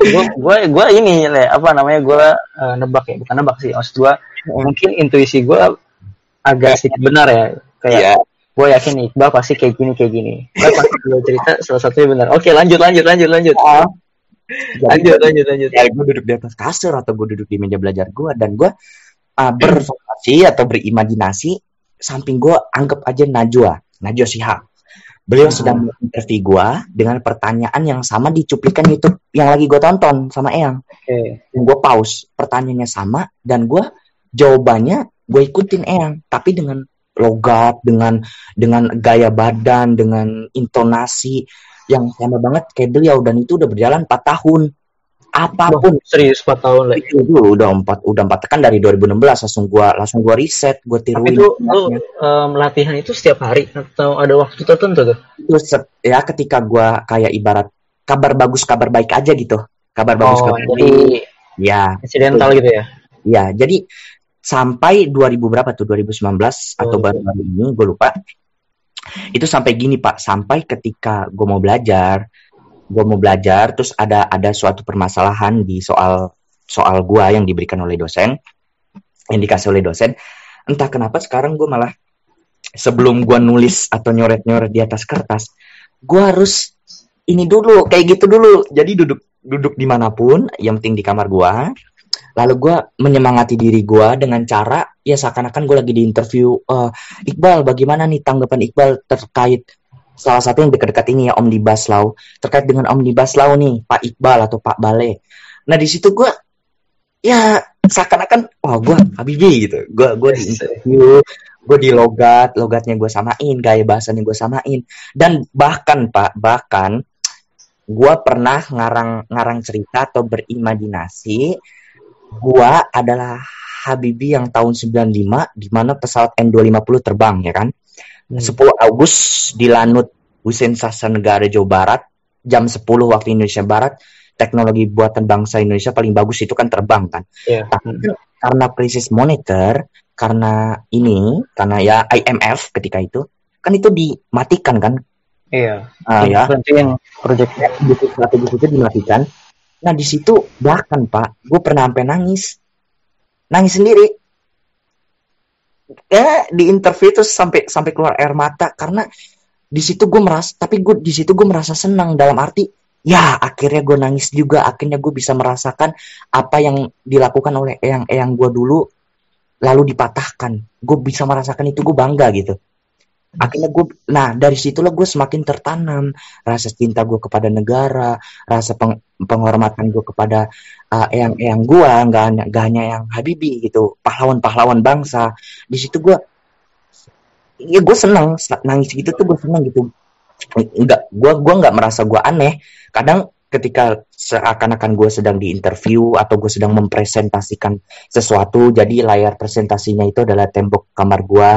gue gue gue ini le, apa namanya gue uh, nebak ya bukan nebak sih maksud gue mungkin intuisi gue agak sedikit benar ya kayak yeah. Gue yakin Iqbal pasti kayak gini kayak gini gue pasti gue cerita salah satunya benar oke lanjut lanjut lanjut lanjut oh. lanjut lanjut lanjut ya gue duduk di atas kasur atau gue duduk di meja belajar gue dan gue uh, berfantasi atau berimajinasi samping gue anggap aja Najwa Najwa Sihab Beliau hmm. sedang menginterview gue dengan pertanyaan yang sama di cuplikan YouTube yang lagi gue tonton sama Eyang. Okay. Gue pause, pertanyaannya sama dan gue jawabannya gue ikutin Eyang, tapi dengan logat, dengan dengan gaya badan, dengan intonasi yang sama banget kayak beliau dan itu udah berjalan 4 tahun. Apa pun. Oh, serius 4 tahun lagi? Itu dulu udah empat udah empat kan dari 2016 langsung gua langsung gua riset gua tiruin tapi itu lu um, latihan itu setiap hari atau ada waktu tertentu tuh? Itu set, ya ketika gua kayak ibarat kabar bagus kabar baik aja gitu. Kabar bagus oh, kabar jadi baik. ya insidental gitu ya? Ya jadi sampai 2000 berapa tuh? 2019 oh, atau baru-baru ini? Gue lupa. Itu sampai gini pak. Sampai ketika gue mau belajar gue mau belajar terus ada ada suatu permasalahan di soal soal gue yang diberikan oleh dosen yang dikasih oleh dosen. Entah kenapa sekarang gue malah sebelum gue nulis atau nyoret-nyoret di atas kertas gue harus ini dulu kayak gitu dulu. Jadi duduk duduk di mana pun yang penting di kamar gue lalu gue menyemangati diri gue dengan cara ya seakan-akan gue lagi di interview uh, Iqbal bagaimana nih tanggapan Iqbal terkait salah satu yang dekat-dekat ini ya Omnibus Law terkait dengan Omnibus Law nih Pak Iqbal atau Pak Bale. Nah di situ gue ya seakan-akan oh gue Habibie gitu. Gue gue di interview, gue di logat, logatnya gue samain, gaya bahasanya gue samain. Dan bahkan Pak bahkan gue pernah ngarang ngarang cerita atau berimajinasi gue adalah Habibie yang tahun 95 di mana pesawat N250 terbang ya kan 10 hmm. Agustus di Lanut Hussein Sastra Negara Jawa Barat jam 10 waktu Indonesia Barat teknologi buatan bangsa Indonesia paling bagus itu kan terbang kan. Iya. Tapi kan karena krisis moneter, karena ini, karena ya IMF ketika itu, kan itu dimatikan kan. Iya. Ah, ya. Penting proyeknya. Buku strategis itu dimatikan. Nah di situ bahkan Pak, gue pernah sampai nangis, nangis sendiri. Ya di interview itu sampai sampai keluar air mata karena di situ gue merasa, tapi gue di situ gue merasa senang dalam arti ya akhirnya gue nangis juga akhirnya gue bisa merasakan apa yang dilakukan oleh eyang-eyang gue dulu lalu dipatahkan. Gue bisa merasakan itu gue bangga gitu akhirnya gue nah dari situlah gue semakin tertanam rasa cinta gue kepada negara rasa peng, penghormatan gue kepada uh, eyang-eyang gue nggak hanya gak hanya yang Habibi gitu pahlawan-pahlawan bangsa. Di situ gue ya gue seneng nangis gitu tuh gue seneng gitu. Enggak gue gua nggak merasa gue aneh. Kadang ketika seakan-akan gue sedang di interview atau gue sedang mempresentasikan sesuatu jadi layar presentasinya itu adalah tembok kamar gue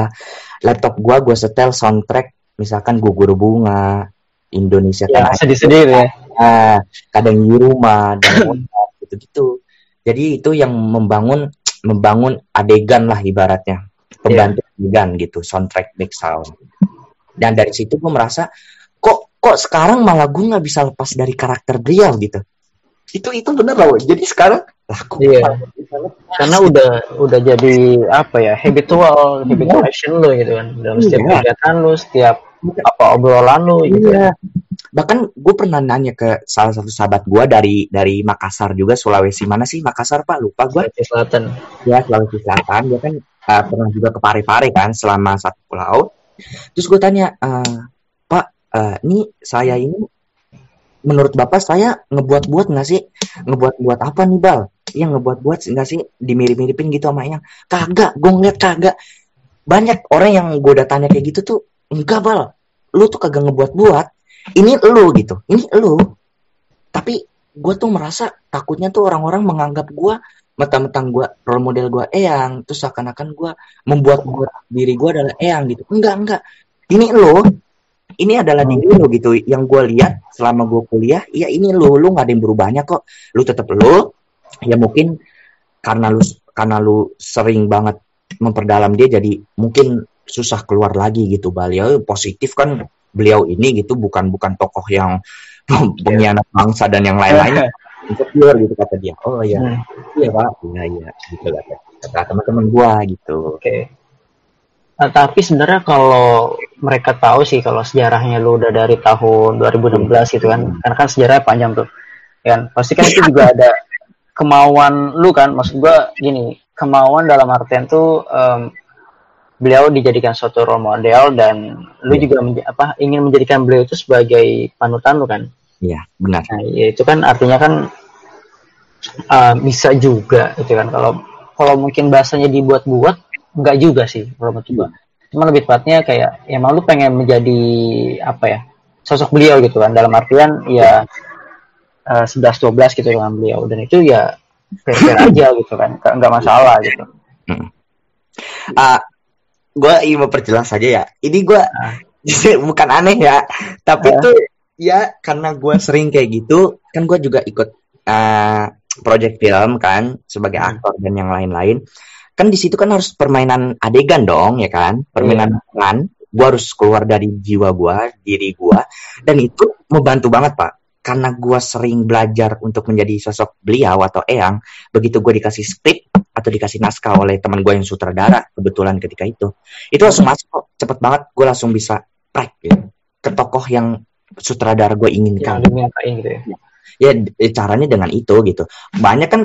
laptop gue gue setel soundtrack misalkan gugur bunga Indonesia ya, sedih-sedih ya. Nah, kadang di rumah dan gitu-gitu. Jadi itu yang membangun membangun adegan lah ibaratnya. Pembantu yeah. adegan gitu soundtrack back sound dan dari situ gue merasa kok kok sekarang malah gue nggak bisa lepas dari karakter beliau gitu. Itu itu bener loh jadi sekarang lah kok iya. karena udah udah jadi apa ya habitual habituation lo gitu kan. Dalam setiap iya. kegiatan lo setiap apa obrolan lo gitu. Iya. bahkan gue pernah nanya ke salah satu sahabat gue dari dari Makassar juga Sulawesi. Mana sih Makassar pak? Lupa gue. Sulawesi Selatan. Ya Sulawesi Selatan. Dia kan uh, pernah juga ke Pare-Pare kan selama satu pulau. Terus gue tanya uh, uh, ini saya ini menurut bapak saya ngebuat-buat nggak sih? Ngebuat-buat apa nih bal? Yang ngebuat-buat nggak sih? Dimirip-miripin gitu sama yang kagak gue ngeliat kagak. Banyak orang yang gue udah tanya kayak gitu tuh enggak bal. Lu tuh kagak ngebuat-buat. Ini lu gitu. Ini lu. Tapi gue tuh merasa takutnya tuh orang-orang menganggap gue mentang-mentang gue role model gue eyang terus seakan-akan gue membuat buat diri gue adalah eyang gitu. Enggak enggak. Ini lo ini adalah hmm. diri lo gitu. Yang gue lihat selama gue kuliah ya ini lo lo nggak ada yang berubahnya kok. Lo tetap lo ya mungkin karena lu karena lu sering banget memperdalam dia jadi mungkin susah keluar lagi gitu beliau positif kan beliau ini gitu bukan bukan tokoh yang pengkhianat bangsa dan yang lain-lainnya. Insecure gitu kata dia. Oh iya. Hmm. iya pak. Iya iya. Gitu kata kata teman-teman gua gitu. Oke. okay. Nah, tapi sebenarnya kalau mereka tahu sih kalau sejarahnya lu udah dari tahun 2016 gitu kan, karena kan sejarahnya panjang tuh, ya kan? Pasti kan itu juga ada kemauan lu kan, maksud gua gini, kemauan dalam artian tuh um, beliau dijadikan suatu role model dan lu ya. juga menja apa ingin menjadikan beliau itu sebagai panutan lu kan? Iya benar. Nah, ya itu kan artinya kan uh, bisa juga gitu kan kalau kalau mungkin bahasanya dibuat-buat Enggak juga sih kalau menurut gua. Cuma lebih tepatnya kayak ya emang lu pengen menjadi apa ya? sosok beliau gitu kan dalam artian ya uh, 11 12 gitu dengan beliau dan itu ya fair aja gitu kan. Enggak masalah gitu. Hmm. Uh, gue ingin memperjelas saja ya. Ini gue uh. bukan aneh ya, tapi uh. tuh ya karena gue sering kayak gitu, kan gue juga ikut uh, project film kan sebagai hmm. aktor dan yang lain-lain kan di situ kan harus permainan adegan dong ya kan? Permainan yeah. kan gue harus keluar dari jiwa gue diri gue dan itu membantu banget pak. Karena gue sering belajar untuk menjadi sosok beliau atau eyang begitu gue dikasih skrip atau dikasih naskah oleh teman gue yang sutradara kebetulan ketika itu. Itu langsung masuk kok cepet banget gue langsung bisa prek gitu, ke tokoh yang sutradara gue inginkan. Yang gitu ya ya caranya dengan itu gitu. Banyak kan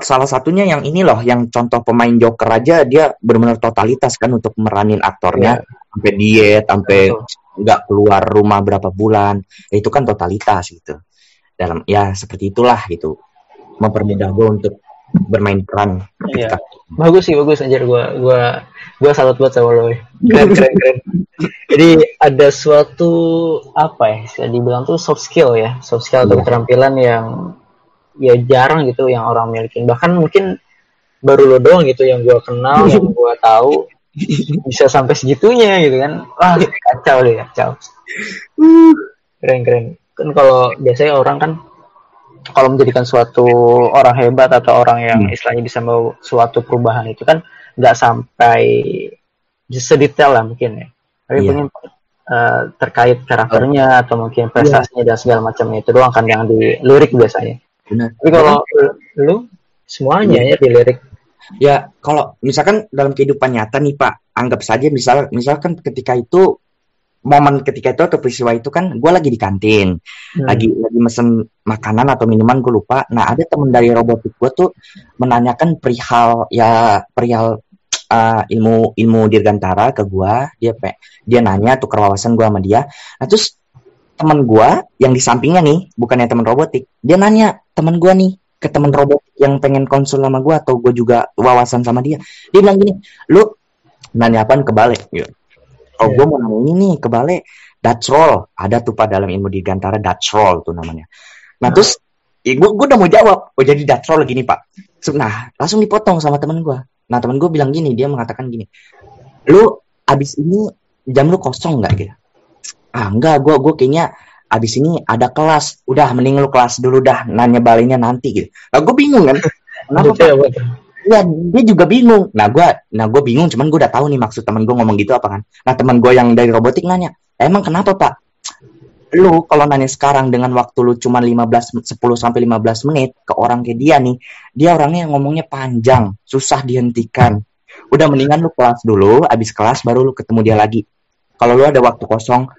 salah satunya yang ini loh yang contoh pemain Joker aja dia benar-benar totalitas kan untuk meranin aktornya. Yeah. sampai diet sampai nggak keluar rumah berapa bulan. Ya, itu kan totalitas gitu. Dalam ya seperti itulah gitu. Mempermudah gue untuk bermain peran iya. bagus sih bagus anjir. Gue gue gue salut buat sama lo keren keren keren. Jadi ada suatu apa ya dibilang tuh soft skill ya. Soft skill atau iya. keterampilan yang ya jarang gitu yang orang miliki. Bahkan mungkin baru lo doang gitu yang gue kenal yang gue tahu bisa sampai segitunya gitu kan. Wah kacau deh kacau. Keren keren. Kan kalau biasanya orang kan kalau menjadikan suatu orang hebat atau orang yang hmm. istilahnya bisa mau suatu perubahan itu kan nggak sampai sedetail lah mungkin ya tapi yeah. mungkin uh, terkait karakternya oh. atau mungkin prestasinya yeah. dan segala macamnya itu doang kan yang dilirik biasanya Benar. tapi kalau lu semuanya yeah. ya dilirik ya kalau misalkan dalam kehidupan nyata nih pak anggap saja misal misalkan ketika itu momen ketika itu atau peristiwa itu kan gue lagi di kantin hmm. lagi lagi mesen makanan atau minuman gue lupa. Nah ada temen dari robotik gue tuh menanyakan perihal ya perihal uh, ilmu ilmu dirgantara ke gue dia pe dia nanya tukar wawasan gue sama dia. Nah terus teman gue yang di sampingnya nih bukannya teman robotik dia nanya teman gue nih ke teman robot yang pengen konsul sama gue atau gue juga wawasan sama dia. Dia bilang gini lu nanya apa kebalik gitu oh yeah. gue mau nanya ini nih kebalik Dutch roll ada tuh pak dalam ilmu dirgantara Dutch roll tuh namanya nah, nah. terus ya, gue gue udah mau jawab oh jadi Dutch roll gini pak nah langsung dipotong sama temen gue Nah temen gue bilang gini, dia mengatakan gini, lu abis ini jam lu kosong nggak gitu? Ah enggak, gue gue kayaknya abis ini ada kelas, udah mending lu kelas dulu dah, nanya baliknya nanti gitu. Nah gue bingung kan, kenapa pak? Ya dia juga bingung. Nah gue, nah gue bingung, cuman gue udah tahu nih maksud temen gue ngomong gitu apa kan. Nah temen gue yang dari robotik nanya, emang kenapa pak? lu kalau nanya sekarang dengan waktu lu cuma 15 10 sampai 15 menit ke orang kayak dia nih, dia orangnya ngomongnya panjang, susah dihentikan. Udah mendingan lu kelas dulu, abis kelas baru lu ketemu dia lagi. Kalau lu ada waktu kosong,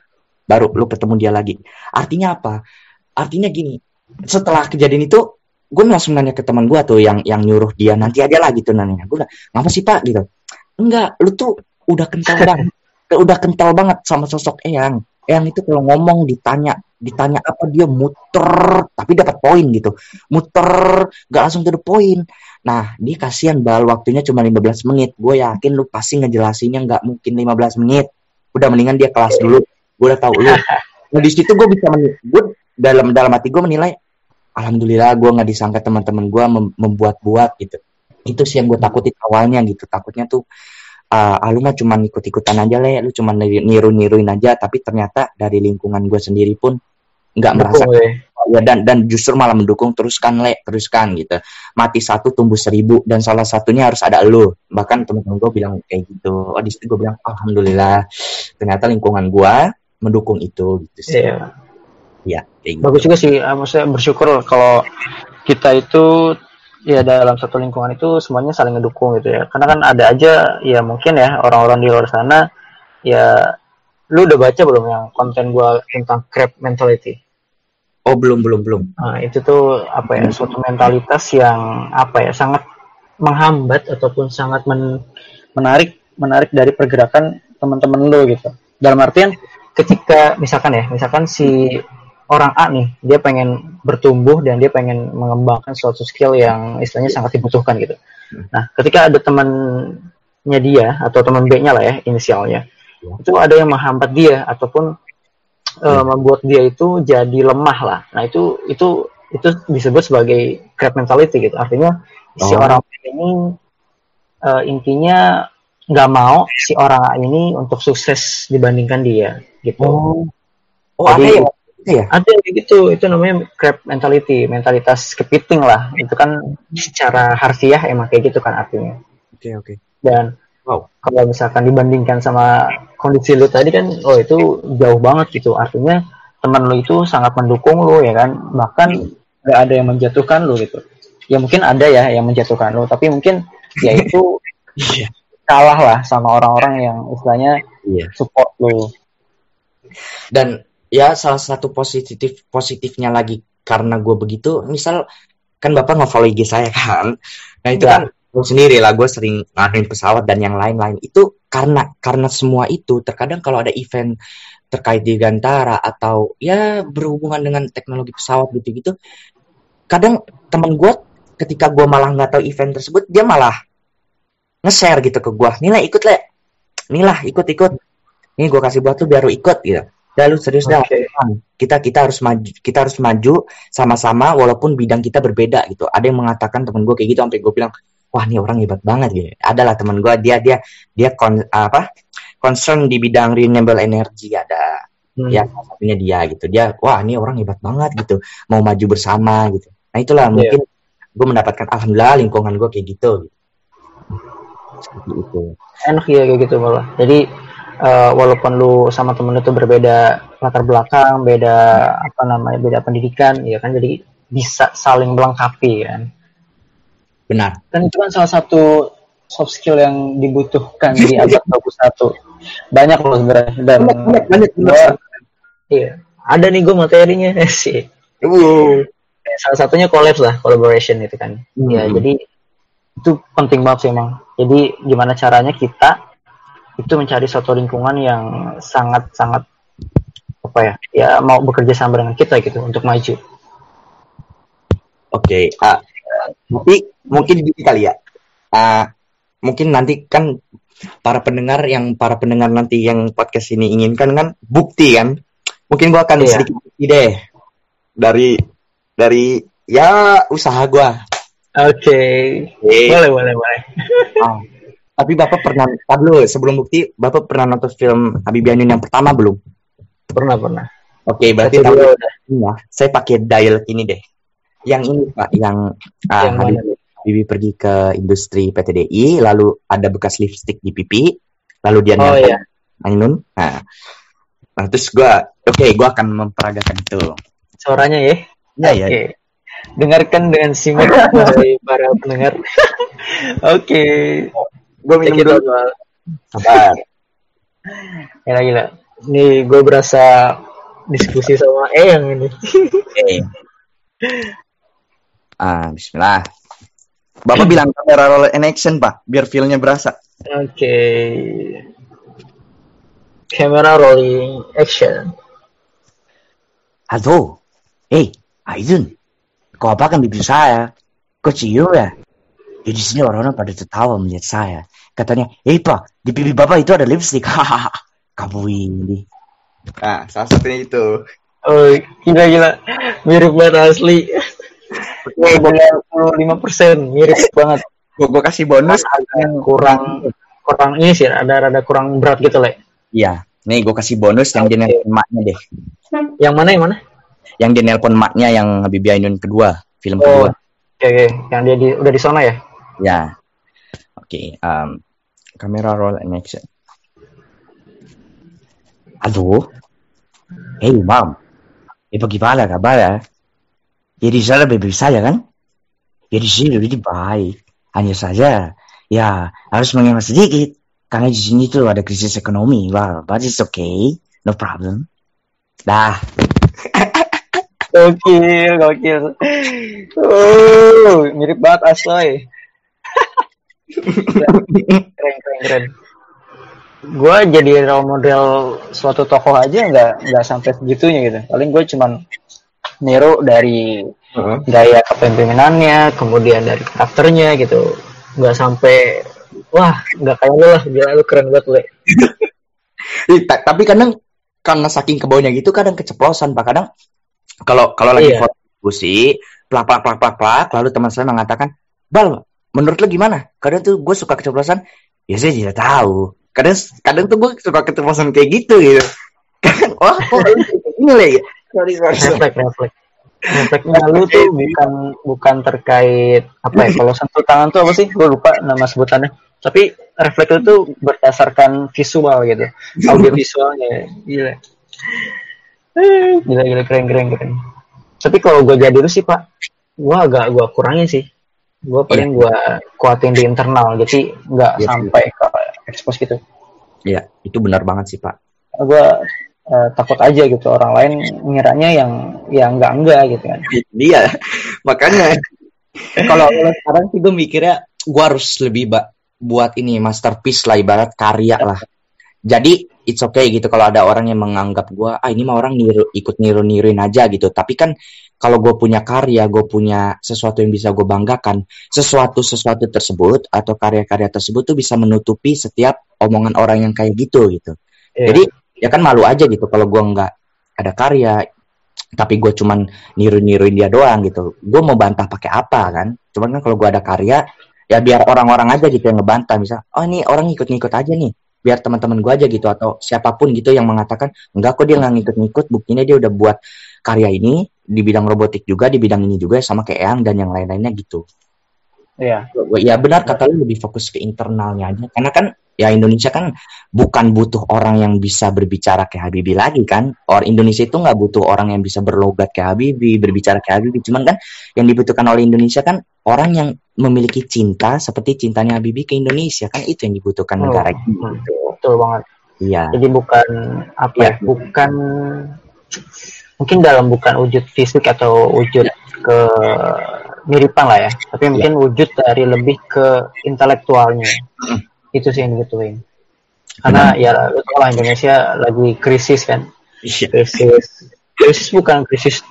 baru lu ketemu dia lagi. Artinya apa? Artinya gini, setelah kejadian itu, gue langsung nanya ke teman gue tuh yang yang nyuruh dia nanti aja lah gitu nanya. Gue ngapa sih pak? Gitu? Enggak, lu tuh udah kental banget, udah kental banget sama sosok Eyang. Yang itu kalau ngomong ditanya ditanya apa dia muter tapi dapat poin gitu. Muter gak langsung to the point nah dia kasihan bal waktunya cuma 15 menit. Gue yakin lu pasti ngejelasinnya nggak mungkin 15 menit. Udah mendingan dia kelas dulu. Gue udah tahu lu. Nah di situ gue bisa gue dalam dalam hati gue menilai alhamdulillah gue nggak disangka teman-teman gue mem membuat-buat gitu. Itu sih yang gue takutin awalnya gitu. Takutnya tuh uh, ah, lu mah cuma ikut-ikutan aja le, lu cuma niru-niruin aja, tapi ternyata dari lingkungan gue sendiri pun nggak merasa ya dan dan justru malah mendukung teruskan le teruskan gitu. Mati satu tumbuh seribu dan salah satunya harus ada lu. Bahkan temen-temen gue bilang kayak gitu. Oh di situ gue bilang alhamdulillah. Ternyata lingkungan gue mendukung itu gitu sih. Yeah. Ya bagus juga sih ah, maksudnya bersyukur kalau kita itu ya dalam satu lingkungan itu semuanya saling ngedukung gitu ya. Karena kan ada aja ya mungkin ya orang-orang di luar sana ya lu udah baca belum yang konten gua tentang crab mentality? Oh belum belum belum. Nah, itu tuh apa ya suatu mentalitas yang apa ya sangat menghambat ataupun sangat men menarik menarik dari pergerakan teman-teman lu gitu. Dalam artian ketika misalkan ya misalkan si orang A nih dia pengen bertumbuh dan dia pengen mengembangkan suatu skill yang istilahnya sangat dibutuhkan gitu. Nah, ketika ada temannya dia atau teman B-nya lah ya inisialnya, ya. itu ada yang menghambat dia ataupun uh, membuat dia itu jadi lemah lah. Nah, itu itu itu disebut sebagai crab mentality gitu. Artinya oh. si orang ini uh, intinya nggak mau si orang A ini untuk sukses dibandingkan dia gitu. Oh, oh Jadi, ada ya Iya. Ada gitu, itu namanya crab mentality, mentalitas kepiting lah. Itu kan secara harfiah emang kayak gitu kan artinya. Oke okay, oke. Okay. Dan wow. kalau misalkan dibandingkan sama kondisi lu tadi kan, oh itu jauh banget gitu. Artinya teman lu itu sangat mendukung lu ya kan, bahkan nggak ada yang menjatuhkan lu gitu. Ya mungkin ada ya yang menjatuhkan lu, tapi mungkin ya itu iya. kalah lah sama orang-orang yang istilahnya yeah. support lu. Dan ya salah satu positif positifnya lagi karena gue begitu. Misal kan bapak nge-follow IG saya kan? Nah itu ya. kan gue sendiri lah gue sering ngaduin pesawat dan yang lain-lain. Itu karena karena semua itu terkadang kalau ada event terkait di Gantara atau ya berhubungan dengan teknologi pesawat gitu-gitu kadang temen gue ketika gue malah nggak tahu event tersebut dia malah nge-share gitu ke gue nilai ikut le. Inilah ikut-ikut ini gue kasih buat tuh biar lu ikut gitu Ya lu serius dah. Kita kita harus maju, kita harus maju sama-sama walaupun bidang kita berbeda gitu. Ada yang mengatakan temen gue kayak gitu sampai gue bilang, wah ini orang hebat banget gitu. Adalah teman gue dia dia dia kon, apa concern di bidang renewable energy ada. Hmm. ya satunya dia gitu. Dia wah ini orang hebat banget gitu. Mau maju bersama gitu. Nah itulah yeah. mungkin gue mendapatkan alhamdulillah lingkungan gue kayak gitu, gitu. Seperti itu. Enak ya kayak gitu malah. Jadi uh, walaupun lu sama temen itu berbeda latar belakang beda apa namanya beda pendidikan ya kan jadi bisa saling melengkapi kan benar dan itu kan salah satu soft skill yang dibutuhkan di abad 21 banyak loh sebenarnya dan banyak, banyak, banyak, Iya. Ada nih gue materinya sih. Uh. Salah satunya collab lah, collaboration itu kan. Hmm. Ya, jadi itu penting banget sih emang. Jadi gimana caranya kita itu mencari suatu lingkungan yang sangat-sangat apa ya? Ya mau bekerja sama dengan kita gitu untuk maju. Oke, okay, uh, tapi mungkin gini kali ya. Uh, mungkin nanti kan para pendengar yang para pendengar nanti yang podcast ini inginkan kan bukti kan Mungkin gua akan iya. sedikit ide dari dari ya usaha gua. Oke. Okay. Okay. Boleh, boleh, boleh. oh. Tapi Bapak pernah, dulu sebelum bukti, Bapak pernah nonton film Habibie Ainun yang pertama belum? Pernah, pernah. Oke, okay, berarti tahu ya, saya pakai dial ini deh. Yang ini Pak, yang, uh, yang Habibie, Habibie pergi ke industri PTDI, lalu ada bekas lipstick di pipi, lalu dia oh, iya. Ainun. Nah, Nah, terus gue, oke, okay, gue akan memperagakan itu. Suaranya ya? Ya, ya. Okay. Dengarkan dengan simak dari para pendengar. oke. Okay. Gue minum dulu. Sabar. Gila, gila. Nih, gue berasa diskusi sama Eyang ini. Okay. Ah, bismillah. Bapak bilang kamera roll in action, Pak, biar feel-nya berasa. Oke. Okay. Camera rolling action. Halo, hey, Aiden, kau apa kan bibir saya? Kau cium ya? Ya di sini orang-orang pada tertawa melihat saya. Katanya, eh pak, di pipi bapak itu ada lipstick. Hahaha, kamu ini. Nah, salah satunya itu. Oh, gila-gila. Mirip banget asli. lima persen, mirip banget. Gue, kasih bonus kurang kurang ini sih, ada ada kurang berat gitu, Le. Iya. Nih gue kasih bonus yang dia nelpon maknya deh. Yang mana yang mana? Yang dia nelpon maknya yang Habibie Ainun kedua, film oh, kedua. Oke, okay, okay. yang dia di, udah di sana ya? Ya. Oke, okay, um, kamera roll and action. Halo? Hey, Mam. Eh, bagaimana kabar ya? Ya di sana baby saya kan? Ya di sini lebih baik. Hanya saja, ya harus menghemat sedikit. Karena di sini tuh ada krisis ekonomi. Well, but it's okay. No problem. Dah. gokil, gokil. Oh, mirip banget Asoy. Keren, keren, keren. Gue jadi role model suatu tokoh aja nggak nggak sampai segitunya gitu. Paling gue cuman niru dari uh-huh. gaya kepemimpinannya, kemudian dari karakternya gitu. Nggak sampai wah nggak kayak lu lah gila lu keren banget le tapi kadang karena saking kebaunya gitu kadang keceplosan pak kadang kalau kalau lagi iya. diskusi plak plak plak plak plak lalu teman saya mengatakan bal menurut lu gimana? Kadang tuh gue suka keceplosan. Ya saya tidak tahu. Kadang kadang tuh gue suka keceplosan kayak gitu gitu. Kadang wah kok ini lagi? Sorry sorry. Reflek reflek Efeknya lu tuh bukan bukan terkait apa ya? Kalau sentuh tangan tuh apa sih? Gue lupa nama sebutannya. Tapi refleks itu berdasarkan visual gitu. Audio visualnya. Gila. Gila gila. Keren keren keren. Tapi kalau gue jadi itu sih pak gue agak gue kurangin sih gue paling yeah. gue kuatin di internal jadi nggak yeah, sampai ke expose gitu. Iya itu benar banget sih pak. Gue uh, takut aja gitu orang lain ngiranya yang yang enggak enggak gitu kan. Iya makanya. Kalau sekarang sih gue mikirnya gue harus lebih ba buat ini masterpiece lah ibarat karya lah jadi it's okay gitu kalau ada orang yang menganggap gue ah ini mah orang niru ikut niru niruin aja gitu. Tapi kan kalau gue punya karya gue punya sesuatu yang bisa gue banggakan sesuatu sesuatu tersebut atau karya-karya tersebut tuh bisa menutupi setiap omongan orang yang kayak gitu gitu. Yeah. jadi ya kan malu aja gitu kalau gue nggak ada karya tapi gue cuman niru-niruin dia doang gitu. Gue mau bantah pakai apa kan? Cuman kan kalau gue ada karya ya biar orang-orang aja gitu yang ngebantah misal oh ini orang ngikut-ngikut aja nih biar teman-teman gue aja gitu atau siapa pun gitu yang mengatakan enggak kok dia nggak ngikut-ngikut buktinya dia udah buat karya ini di bidang robotik juga di bidang ini juga sama kayak Eyang dan yang lain-lainnya gitu Iya. ya benar kata lu lebih fokus ke internalnya aja karena kan ya Indonesia kan bukan butuh orang yang bisa berbicara kayak Habibie lagi kan orang Indonesia itu nggak butuh orang yang bisa berlogat kayak Habibie berbicara kayak Habibie cuman kan yang dibutuhkan oleh Indonesia kan orang yang memiliki cinta seperti cintanya Habibie ke Indonesia kan itu yang dibutuhkan Oh, negara gitu Betul banget. iya Jadi bukan apa ya? Iya. Bukan mungkin dalam bukan wujud fisik atau wujud ke miripan lah ya, tapi mungkin wujud dari lebih ke intelektualnya. Mm. Itu sih yang dibutuhin. Karena ya lu tau lah Indonesia lagi krisis kan. iya Krisis krisis bukan krisis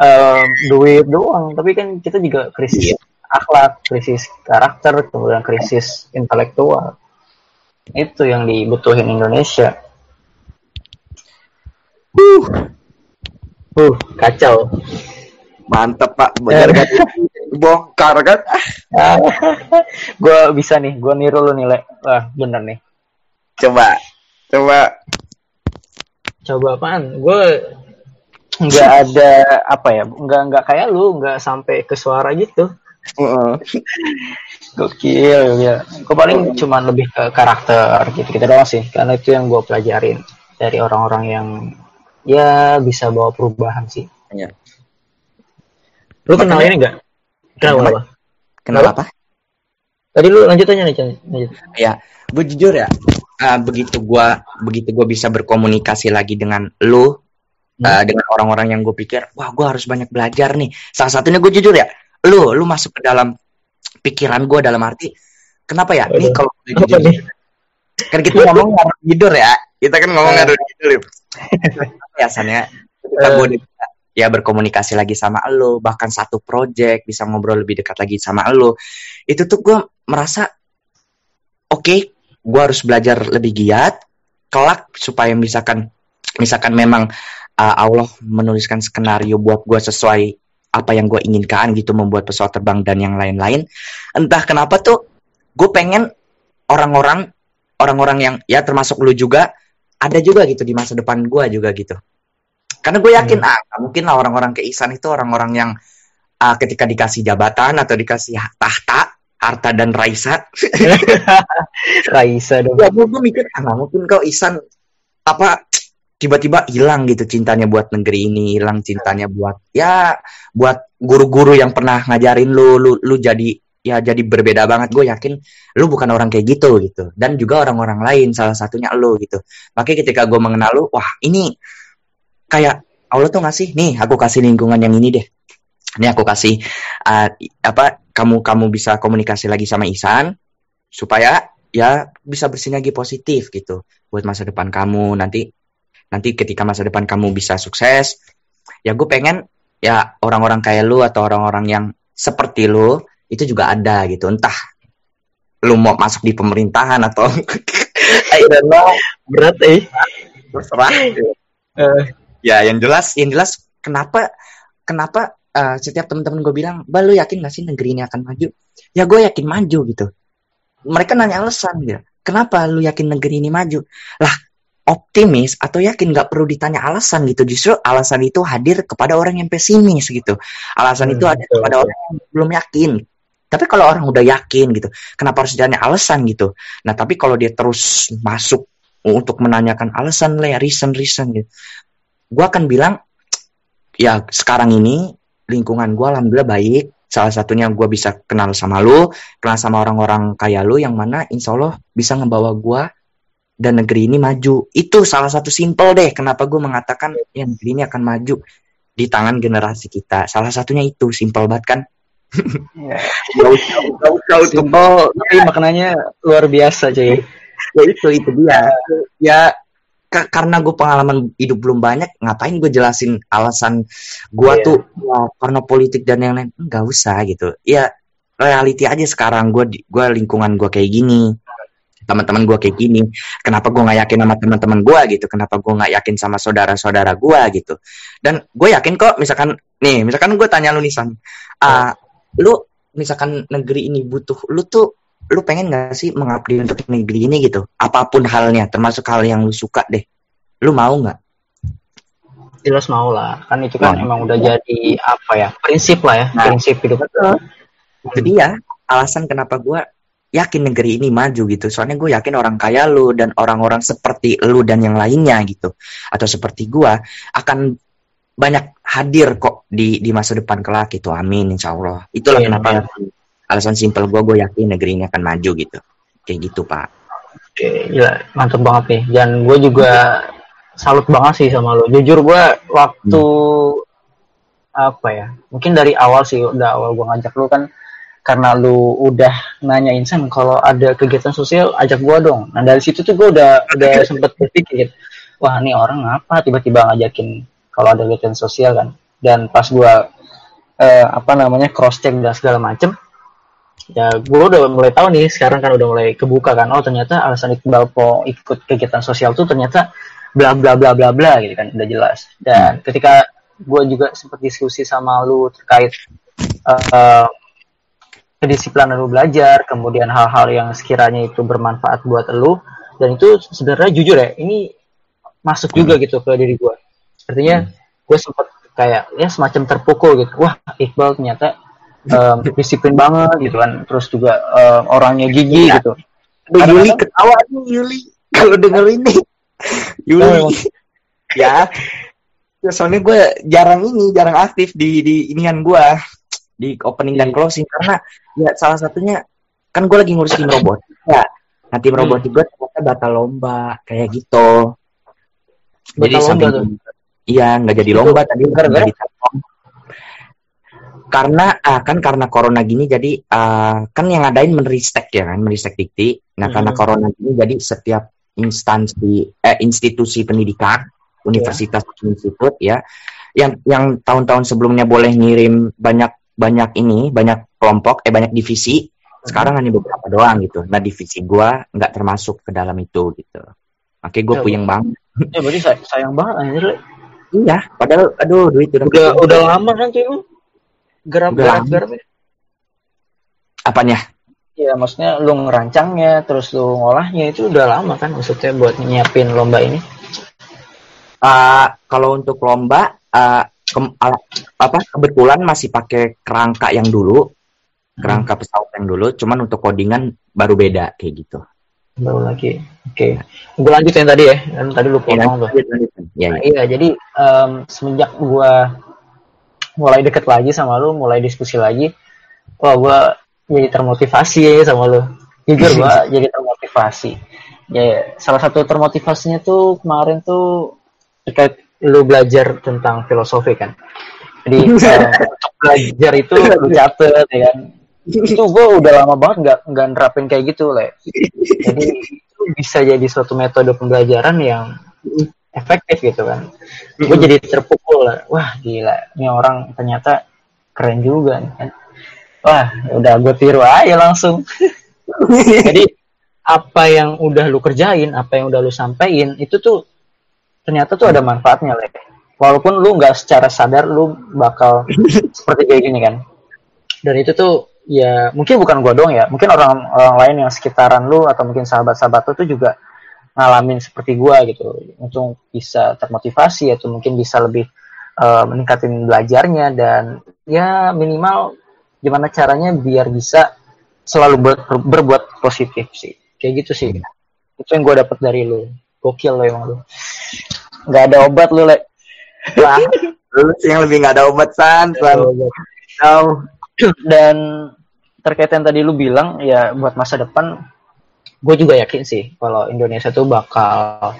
eh, duit doang, tapi kan kita juga krisis Iya. akhlak, krisis karakter, kemudian krisis intelektual. Itu yang dibutuhin Indonesia. Uh, kacau. Mantep pak benar kan bongkar kan gue bisa nih, gue niru lu nih, Le. Wah, bener nih. coba coba Coba apaan? Gue nggak ada apa ya, nggak nggak kayak lu, nggak sampai ke suara gitu. Heeh. Gokil, gokil. Gue paling cuman lebih ke karakter gitu gitu doang sih, karena itu yang gue pelajarin dari orang-orang yang ya bisa bawa perubahan sih. Iya. Lu kenal Makanya- ini nggak? Kenal apa? kenapa apa Tadi lu lanjut aja nih. Lanjut. ya gue jujur ya ah, begitu gua begitu gue bisa berkomunikasi lagi dengan lu Hmm. ah, dengan orang-orang yang gue pikir wah gue harus banyak belajar nih salah satunya gue jujur ya lu lu masuk ke dalam pikiran gue dalam arti kenapa ya nih Aduh. kalau gue jujur nih? kan kita ngomong ngaruh tidur ya kita kan ngomong Eh. ngaruh tidur biasanya Eh. gue ya berkomunikasi lagi sama lo bahkan satu project bisa ngobrol lebih dekat lagi sama lo itu tuh gue merasa oke gue harus belajar lebih giat kelak supaya misalkan misalkan memang uh, Allah menuliskan skenario buat gue sesuai apa yang gue inginkan gitu membuat pesawat terbang dan yang lain-lain. Entah kenapa tuh gue pengen orang-orang orang-orang yang ya termasuk lu juga ada juga gitu di masa depan gue juga gitu karena gue yakin Hmm. ah mungkin lah orang-orang ke Ihsan itu orang-orang yang ah, ketika dikasih jabatan atau dikasih tahta harta dan raisa Raisa dong. ya gue, gue mikir ah mungkin kok Ihsan apa tiba-tiba hilang gitu cintanya buat negeri ini hilang cintanya buat ya buat guru-guru yang pernah ngajarin lu lu lu jadi ya jadi berbeda banget gue yakin lu bukan orang kayak gitu gitu dan juga orang-orang lain salah satunya lu gitu makanya ketika gue mengenal lu wah ini kayak Allah tuh ngasih nih aku kasih lingkungan yang ini deh. Ini aku kasih uh, apa kamu kamu bisa komunikasi lagi sama Isan supaya ya bisa bersinergi positif gitu buat masa depan kamu. Nanti nanti ketika masa depan kamu bisa sukses ya gue pengen ya orang-orang kayak lu atau orang-orang yang seperti lu itu juga ada gitu. Entah lu mau masuk di pemerintahan atau I don't know Berat eh. terserah Eh, ya yang jelas yang jelas kenapa kenapa eh, setiap teman-teman gue bilang bah lu yakin gak sih negeri ini akan maju? Ya gue yakin maju gitu. Mereka nanya alasan ya. Kenapa lu yakin negeri ini maju? Lah optimis atau yakin nggak perlu ditanya alasan gitu. Justru alasan itu hadir kepada orang yang pesimis gitu. Alasan Hmm, itu betul, kepada orang yang belum yakin. Tapi kalau orang udah yakin gitu kenapa harus ditanya alasan gitu? Nah tapi kalau dia terus masuk untuk menanyakan alasan lah ya reason reason gitu gue akan bilang ya sekarang ini lingkungan gue alhamdulillah baik. Salah satunya gue bisa kenal sama lu kenal sama orang-orang kayak lu yang mana insya Allah bisa ngebawa gue dan negeri ini maju. Itu salah satu simpel deh kenapa gue mengatakan ya negeri ini akan maju di tangan generasi kita. Salah satunya itu simpel banget kan? Ya. Gak usah, untuk Simpel, tapi maknanya luar biasa cuy. ya itu itu dia. Ya ka- karena gue pengalaman hidup belum banyak ngapain gue jelasin alasan gue Iya. tuh ya, karena politik dan yang lain? Nggak usah gitu. Ya reality aja sekarang. Gue gue lingkungan gue kayak gini teman-teman gue kayak gini. Kenapa gue nggak yakin sama teman-teman gue gitu? Kenapa gue nggak yakin sama saudara-saudara gue gitu? Dan gue yakin kok misalkan nih misalkan gue tanya lu nih San. Ah, lu misalkan negeri ini butuh lu tuh lu pengen gak sih mengabdi untuk negeri ini gitu? Apa pun halnya termasuk hal yang lu suka deh. Lu mau nggak? Jelas mau lah. Kan itu kan nah, emang udah jadi apa ya? Prinsip lah ya. Nah, prinsip hidup. Itu dia alasan kenapa gue yakin negeri ini maju gitu. Soalnya gue yakin orang kaya lu dan orang-orang seperti lu dan yang lainnya gitu. Atau seperti gue akan banyak hadir kok di di masa depan kelak itu amin insya Allah. Itulah yeah, kenapa yeah. Alasan simpel gue gue yakin negeri ini akan maju gitu. Kayak gitu pak. Oke ya mantep banget nih. Dan gue juga salut banget sih sama lo jujur gue waktu hmm. apa ya? Mungkin dari awal sih udah awal gue ngajak lu kan karena lu udah nanya insan kalau ada kegiatan sosial ajak gue dong. Nah dari situ tuh gue udah udah sempet berpikir wah ini orang apa tiba-tiba ngajakin kalau ada kegiatan sosial kan? Dan pas gue eh, apa namanya cross check dan segala macem ya gue udah mulai tahu nih sekarang kan udah mulai kebuka kan oh ternyata alasan Iqbal po ikut kegiatan sosial tuh ternyata bla bla bla bla bla gitu kan udah jelas dan hmm. ketika gue juga sempat diskusi sama lu terkait uh, kedisiplinan lu belajar kemudian hal-hal yang sekiranya itu bermanfaat buat lu dan itu sebenarnya jujur ya ini masuk juga gitu ke diri gue artinya hmm. gue sempat kayak ya semacam terpukul gitu wah Iqbal ternyata um, disiplin banget gitu kan. Terus juga um, orangnya gigi ya. gitu. Yuli ketawa. Nih Yuli. Kalau denger ini. Yuli. Oh. ya. Ya soalnya gue jarang ini jarang aktif di di inian gue di opening dan iya. closing. Karena ya salah satunya kan gue lagi ngurus tim robot. Ya. Nah tim robot hmm. gue ternyata batal lomba kayak gitu. Jadi sampai Iya, nggak jadi lomba tadi. gara-gara karena uh, kan karena corona gini jadi uh, kan yang ngadain Menristek ya kan Menristek Dikti. Nah hmm. karena corona gini jadi setiap instansi eh, institusi pendidikan universitas yeah. institut ya yang yang tahun-tahun sebelumnya boleh ngirim banyak banyak ini banyak kelompok eh banyak divisi hmm. sekarang hanya beberapa doang gitu. Nah divisi gua nggak termasuk ke dalam itu gitu. Makanya gue ya, puyeng banget. Ya berarti sayang banget anjir. Iya, padahal aduh duit udah udah, udah lama kan cuy Garap garap garap. Apanya? Ya maksudnya lu ngerancangnya terus lu ngolahnya itu udah lama kan maksudnya buat nyiapin lomba ini. Uh, kalau untuk lomba uh, ke, uh, apa kebetulan masih pakai kerangka yang dulu kerangka pesawat yang dulu cuman untuk codingan baru beda kayak gitu baru lagi oke okay. gue lanjut yang tadi ya kan tadi lu iya, potong tuh ya, nah, iya jadi um, semenjak gue mulai deket lagi sama lu mulai diskusi lagi wah gue jadi termotivasi ya sama lu. Jujur gue jadi termotivasi. Ya salah satu termotivasinya tuh kemarin tuh terkait lu belajar tentang filosofi kan. Jadi uh, belajar itu lu catet ya kan. Itu gue udah lama banget nggak nggak nerapin kayak gitu le. Jadi itu bisa jadi suatu metode pembelajaran yang efektif gitu kan. Gue jadi terpukul. Lah. wah gila. Ini orang ternyata keren juga nih kan. Wah udah gue tiru aja langsung. Jadi apa yang udah lu kerjain apa yang udah lu sampein itu tuh ternyata tuh ada manfaatnya le walaupun lu nggak secara sadar lu bakal seperti kayak gini kan. Dan itu tuh ya mungkin bukan gua doang ya. Mungkin orang orang lain yang sekitaran lu atau mungkin sahabat-sahabat lu tuh juga ngalamin seperti gua gitu. Untuk bisa termotivasi atau mungkin bisa lebih uh, meningkatin belajarnya dan ya minimal gimana caranya biar bisa selalu ber, berbuat positif sih. Kayak gitu sih. Itu yang gue dapat dari lu. Gokil lo emang lu. Nggak ada obat lu le. Wah, lu yang lebih nggak ada obat san. San dan terkait yang tadi lu bilang ya buat masa depan gue juga yakin sih kalau Indonesia tuh bakal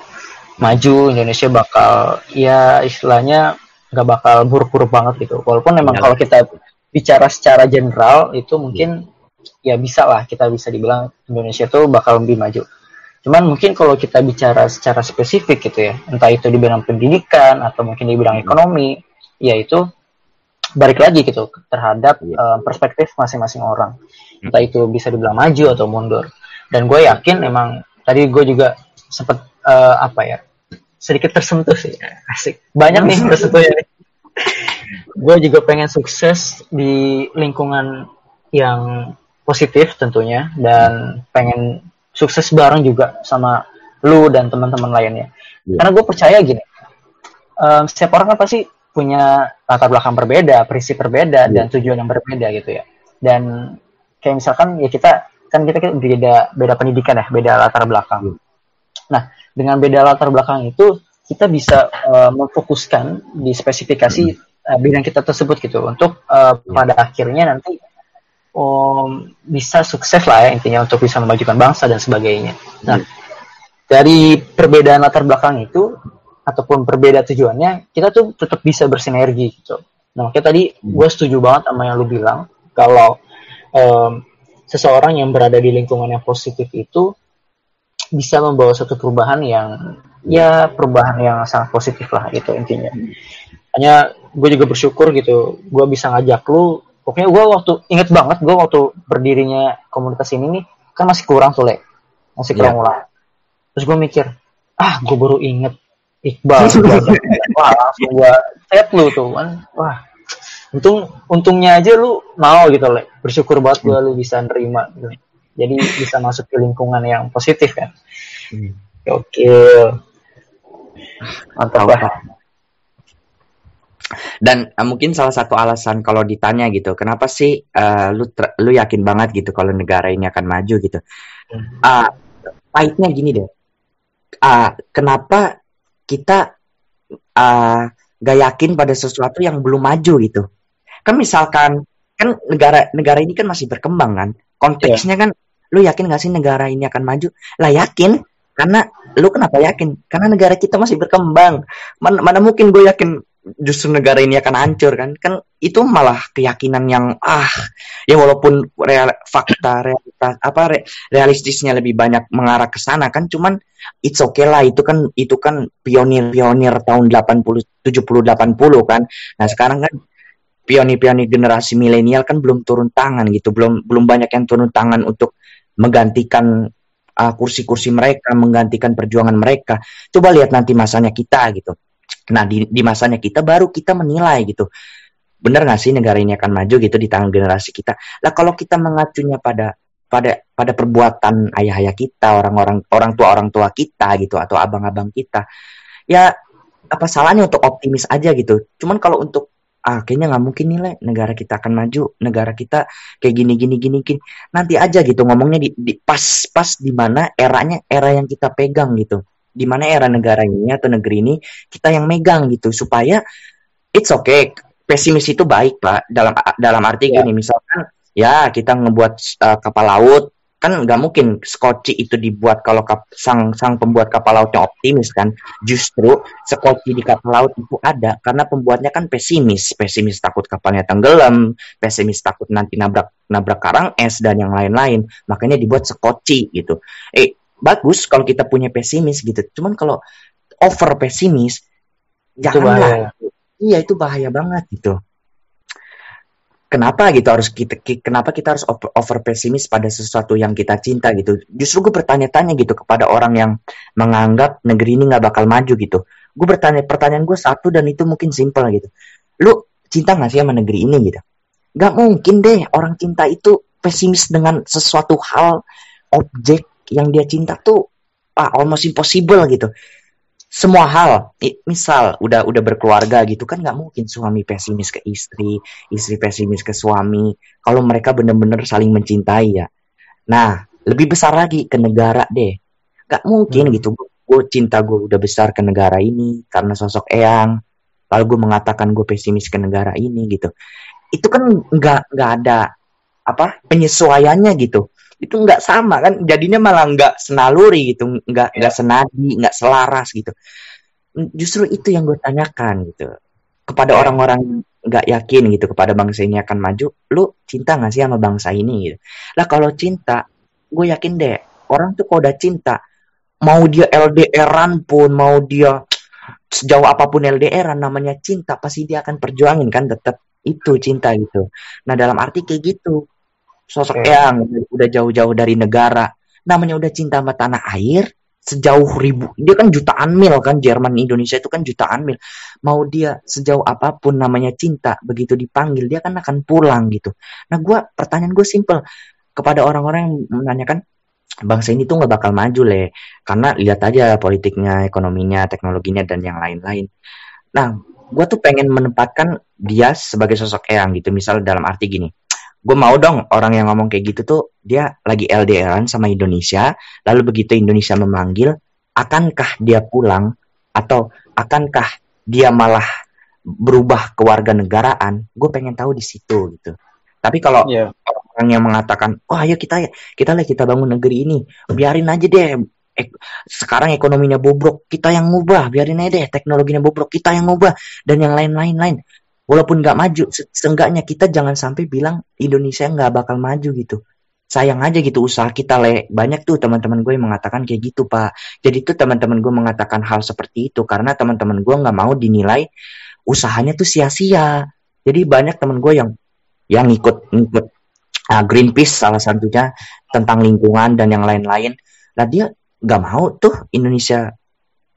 maju Indonesia bakal ya istilahnya nggak bakal buruk-buruk banget gitu walaupun memang ya. kalau kita bicara secara general itu mungkin ya. ya bisa lah kita bisa dibilang Indonesia tuh bakal lebih maju cuman mungkin kalau kita bicara secara spesifik gitu ya entah itu di bidang pendidikan atau mungkin di bidang hmm. ekonomi ya itu balik lagi gitu terhadap uh, perspektif masing-masing orang hmm. entah itu bisa dibilang maju atau mundur dan gue yakin emang tadi gue juga sempat uh, apa ya sedikit tersentuh sih asik banyak nih tersentuh ya gue juga pengen sukses di lingkungan yang positif tentunya dan pengen sukses bareng juga sama lu dan teman-teman lainnya. Yeah. Karena gue percaya gini, um, setiap orang kan pasti punya latar belakang berbeda, prinsip berbeda yeah. dan tujuan yang berbeda gitu ya. Dan kayak misalkan ya kita kan kita kan beda beda pendidikan ya, beda latar belakang. Yeah. Nah, dengan beda latar belakang itu kita bisa uh, memfokuskan di spesifikasi uh, bidang kita tersebut gitu untuk uh, pada akhirnya nanti um, bisa sukses lah ya intinya untuk bisa memajukan bangsa dan sebagainya. Nah, dari perbedaan latar belakang itu ataupun berbeda tujuannya, kita tuh tetap bisa bersinergi gitu. Nah, makanya tadi hmm. gue setuju banget sama yang lu bilang kalau um, seseorang yang berada di lingkungan yang positif itu bisa membawa suatu perubahan yang ya perubahan yang sangat positif lah gitu intinya. Hanya gue juga bersyukur gitu, gue bisa ngajak lu. Pokoknya gue waktu inget banget gue waktu berdirinya komunitas ini nih kan masih kurang tuh le, masih kurang yeah. Terus gue mikir, ah gue baru inget Iqbal wah langsung gua chat lu tuh kan wah untung untungnya aja lu mau gitu le. Bersyukur banget gua lu bisa nerima gitu. Jadi bisa masuk ke lingkungan yang positif kan? Hmm. oke mantap lah dan uh, mungkin salah satu alasan kalau ditanya gitu kenapa sih uh, lu lu yakin banget gitu kalau negara ini akan maju gitu? Uh, pahitnya gini deh. Uh, kenapa kita uh, gak yakin pada sesuatu yang belum maju gitu. Kan misalkan kan negara negara ini kan masih berkembang kan. Konteksnya yeah. kan lu yakin gak sih negara ini akan maju? Lah yakin karena lu kenapa yakin? Karena negara kita masih berkembang. Mana, mana mungkin gue yakin justru negara ini akan hancur kan kan itu malah keyakinan yang ah ya walaupun real, fakta realitas apa re, realistisnya lebih banyak mengarah ke sana kan cuman it's okay lah itu kan itu kan pionir-pionir tahun 80 70 80 kan nah sekarang kan pionir-pionir generasi milenial kan belum turun tangan gitu belum belum banyak yang turun tangan untuk menggantikan uh, kursi-kursi uh, mereka menggantikan perjuangan mereka coba lihat nanti masanya kita gitu Nah, di, di masanya kita baru kita menilai gitu. Benar nggak sih negara ini akan maju gitu di tangan generasi kita? Lah kalau kita mengacunya pada pada pada perbuatan ayah-ayah kita, orang-orang orang tua orang tua kita gitu atau abang-abang kita, ya apa salahnya untuk optimis aja gitu. Cuman kalau untuk ah kayaknya nggak mungkin nilai negara kita akan maju, negara kita kayak gini gini gini gini. Nanti aja gitu ngomongnya di, di pas pas di mana eranya era yang kita pegang gitu. Di mana era negara ini atau negeri ini kita yang megang gitu. Supaya it's okay. Pesimis itu baik pak. Dalam dalam arti yeah. gini misalkan ya kita ngebuat uh, kapal laut kan nggak mungkin skoci itu dibuat kalau kap, sang sang pembuat kapal lautnya optimis kan justru skoci di kapal laut itu ada karena pembuatnya kan pesimis pesimis takut kapalnya tenggelam pesimis takut nanti nabrak nabrak karang es dan yang lain-lain makanya dibuat skoci gitu eh bagus kalau kita punya pesimis gitu. Cuman kalau over pesimis, janganlah. Iya itu bahaya banget gitu. Kenapa gitu harus kita kenapa kita harus over, pesimis pada sesuatu yang kita cinta gitu? Justru gue bertanya-tanya gitu kepada orang yang menganggap negeri ini nggak bakal maju gitu. Gue bertanya pertanyaan gue satu dan itu mungkin simpel gitu. Lu cinta gak sih sama negeri ini gitu? Gak mungkin deh orang cinta itu pesimis dengan sesuatu hal objek yang dia cinta tuh ah, almost impossible gitu semua hal misal udah udah berkeluarga gitu kan nggak mungkin suami pesimis ke istri istri pesimis ke suami. Kalau mereka bener-bener saling mencintai ya. Nah lebih besar lagi ke negara deh. Nggak mungkin hmm. gitu. Gue cinta gue udah besar ke negara ini karena sosok eyang. Lalu gue mengatakan gue pesimis ke negara ini gitu. Itu kan nggak nggak ada apa penyesuaiannya gitu itu nggak sama kan? Jadinya malah nggak senaluri gitu nggak nggak senadi nggak selaras gitu. Justru itu yang gue tanyakan gitu kepada orang-orang nggak yakin gitu kepada bangsa ini akan maju lu cinta nggak sih sama bangsa ini gitu? Lah kalau cinta gue yakin deh orang tuh kalau udah cinta mau dia LDRan pun mau dia sejauh apa pun LDRan namanya cinta pasti dia akan perjuangin kan tetap itu cinta gitu. Nah dalam arti kayak gitu sosok okay. yang udah jauh-jauh dari negara. Namanya udah cinta sama tanah air sejauh ribu. Dia kan jutaan mil kan Jerman Indonesia itu kan jutaan mil. Mau dia sejauh apa pun namanya cinta begitu dipanggil dia kan akan pulang gitu. Nah gue pertanyaan gue simple kepada orang-orang yang menanyakan bangsa ini tuh nggak bakal maju le. Karena lihat aja politiknya ekonominya teknologinya dan yang lain-lain. Nah gue tuh pengen menempatkan dia sebagai sosok eyang gitu. Misal dalam arti gini gue mau dong orang yang ngomong kayak gitu tuh dia lagi LDRan sama Indonesia lalu begitu Indonesia memanggil akankah dia pulang? Atau akankah dia malah berubah ke warga negaraan? Gue pengen tahu di situ gitu. Tapi kalau yeah. orang yang mengatakan oh ayo kita kita lah kita bangun negeri ini biarin aja deh eh, sekarang ekonominya bobrok kita yang ngubah biarin aja deh teknologinya bobrok kita yang ngubah dan yang lain-lain lain walaupun nggak maju seenggaknya kita jangan sampai bilang Indonesia nggak bakal maju gitu. Sayang aja gitu usaha kita le banyak tuh teman-teman gue yang mengatakan kayak gitu pak. Jadi tuh teman-teman gue mengatakan hal seperti itu karena teman-teman gue nggak mau dinilai usahanya tuh sia-sia. Jadi banyak teman gue yang yang ikut ikut uh, Greenpeace salah satunya tentang lingkungan dan yang lain-lain. Nah dia nggak mau tuh Indonesia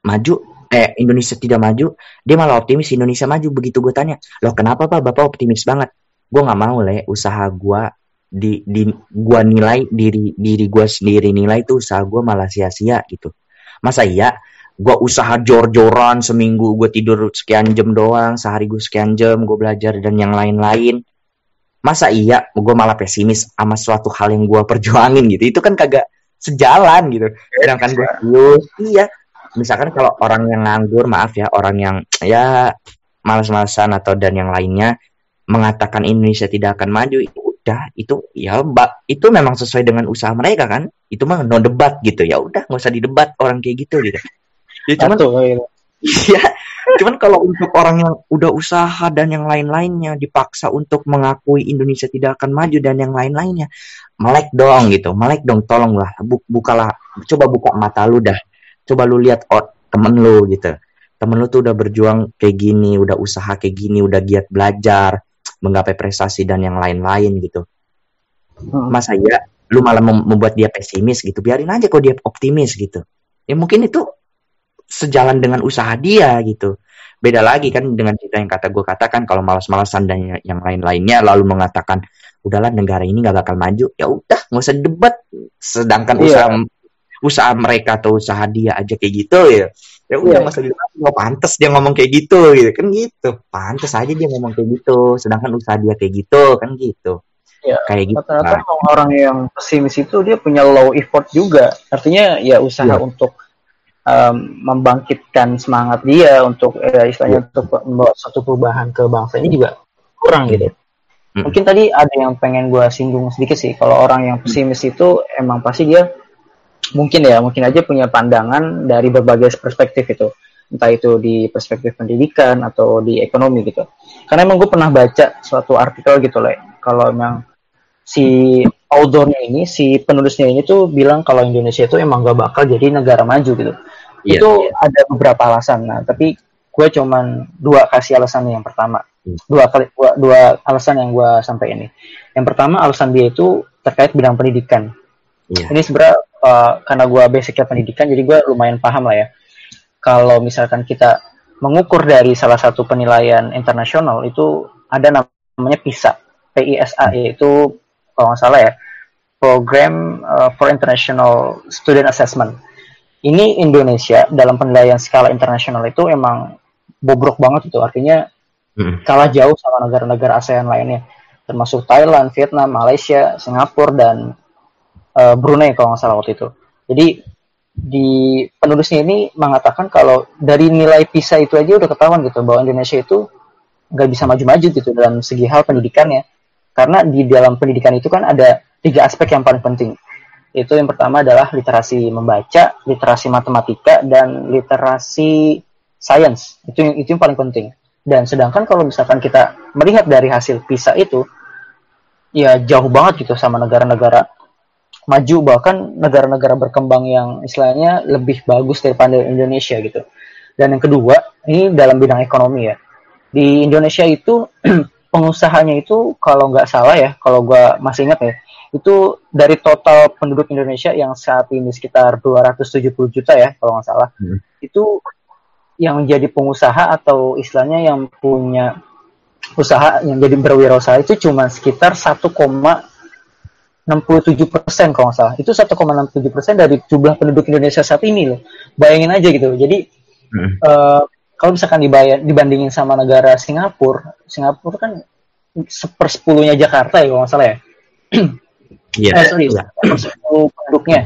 maju eh Indonesia tidak maju, dia malah optimis Indonesia maju. Begitu gue tanya, loh kenapa pak bapak optimis banget? Gue nggak mau le, usaha gue di, di gue nilai diri diri gue sendiri nilai itu usaha gue malah sia-sia gitu. Masa iya? Gue usaha jor-joran seminggu gue tidur sekian jam doang, sehari gue sekian jam gue belajar dan yang lain-lain. Masa iya gue malah pesimis sama suatu hal yang gue perjuangin gitu? Itu kan kagak sejalan gitu. Sedangkan gue iya misalkan kalau orang yang nganggur maaf ya orang yang ya malas-malasan atau dan yang lainnya mengatakan Indonesia tidak akan maju itu udah itu ya mbak itu memang sesuai dengan usaha mereka kan? Itu mah no debat gitu ya udah nggak usah didebat orang kayak gitu gitu. Ya cuman iya. Cuman kalau untuk orang yang udah usaha dan yang lain-lainnya dipaksa untuk mengakui Indonesia tidak akan maju dan yang lain-lainnya melek dong gitu melek dong tolonglah bukalah coba buka mata lu dah coba lu lihat oh, temen lu gitu. Temen lu tuh udah berjuang kayak gini udah usaha kayak gini udah giat belajar menggapai prestasi dan yang lain-lain gitu. Hmm. masa ya lu malah membuat dia pesimis gitu. Biarin aja kok dia optimis gitu. Ya mungkin itu sejalan dengan usaha dia gitu. Beda lagi kan dengan kita yang kata gue katakan kalau malas-malasan dan yang lain-lainnya lalu mengatakan udahlah negara ini nggak bakal maju. Ya udah nggak usah debat. Sedangkan iya. usaha usaha mereka atau usaha dia aja kayak gitu ya. Ya udah yeah. masa dia nggak pantas dia ngomong kayak gitu gitu. Kan gitu. Pantas aja dia ngomong kayak gitu. Sedangkan usaha dia kayak gitu kan gitu. Ya, kayak gitu rata-rata nah. orang yang pesimis itu dia punya low effort juga. Artinya ya usaha yeah. untuk um, membangkitkan semangat dia untuk ya, istilahnya yeah. untuk membawa satu perubahan ke bangsa ini juga kurang gitu. Mungkin tadi ada yang pengen gue singgung sedikit sih. Kalau orang yang pesimis itu emang pasti dia mungkin ya mungkin aja punya pandangan dari berbagai perspektif itu. Entah itu di perspektif pendidikan atau di ekonomi gitu. Karena emang gue pernah baca suatu artikel gitu loh kalau emang si authornya ini si penulisnya ini tuh bilang kalau Indonesia itu emang gak bakal jadi negara maju gitu. Yeah, itu yeah. ada beberapa alasan. Nah tapi gue cuman dua kasih alasan yang pertama hmm. dua kali dua, dua alasan yang gue sampai ini. Yang pertama alasan dia itu terkait bidang pendidikan. Yeah. ini sebenarnya uh, karena gue basicnya pendidikan jadi gue lumayan paham lah ya. Kalau misalkan kita mengukur dari salah satu penilaian internasional itu ada namanya PISA PISA yaitu kalau nggak salah ya Program uh, for International Student Assessment. Ini Indonesia dalam penilaian skala internasional itu emang bobrok banget itu artinya hmm. kalah jauh sama negara-negara ASEAN lainnya. Termasuk Thailand, Vietnam, Malaysia, Singapura dan uh, Brunei kalau nggak salah waktu itu. Jadi di penulisnya ini mengatakan kalau dari nilai PISA itu aja udah ketahuan gitu bahwa Indonesia itu nggak bisa maju-maju gitu dalam segi hal pendidikannya. Karena di dalam pendidikan itu kan ada tiga aspek yang paling penting. Itu yang pertama adalah literasi membaca, literasi matematika, dan literasi sains. Itu yang, itu yang paling penting. Dan sedangkan kalau misalkan kita melihat dari hasil PISA itu, ya jauh banget gitu sama negara-negara maju bahkan negara-negara berkembang yang istilahnya lebih bagus daripada Indonesia gitu. Dan yang kedua, ini dalam bidang ekonomi ya. Di Indonesia itu pengusahanya itu kalau nggak salah ya, kalau gue masih ingat ya, itu dari total penduduk Indonesia yang saat ini sekitar 270 juta ya kalau nggak salah hmm. itu yang menjadi pengusaha atau istilahnya yang punya usaha yang jadi berwirausaha itu cuma sekitar 1,67 persen kalau nggak salah itu 1,67 persen dari jumlah penduduk Indonesia saat ini loh bayangin aja gitu jadi hmm. uh, kalau misalkan dibayar dibandingin sama negara Singapura, Singapura kan sepersepuluhnya Jakarta ya kalau nggak salah ya. Iya. Yeah. eh, sorry, yeah. sepersepuluh penduduknya.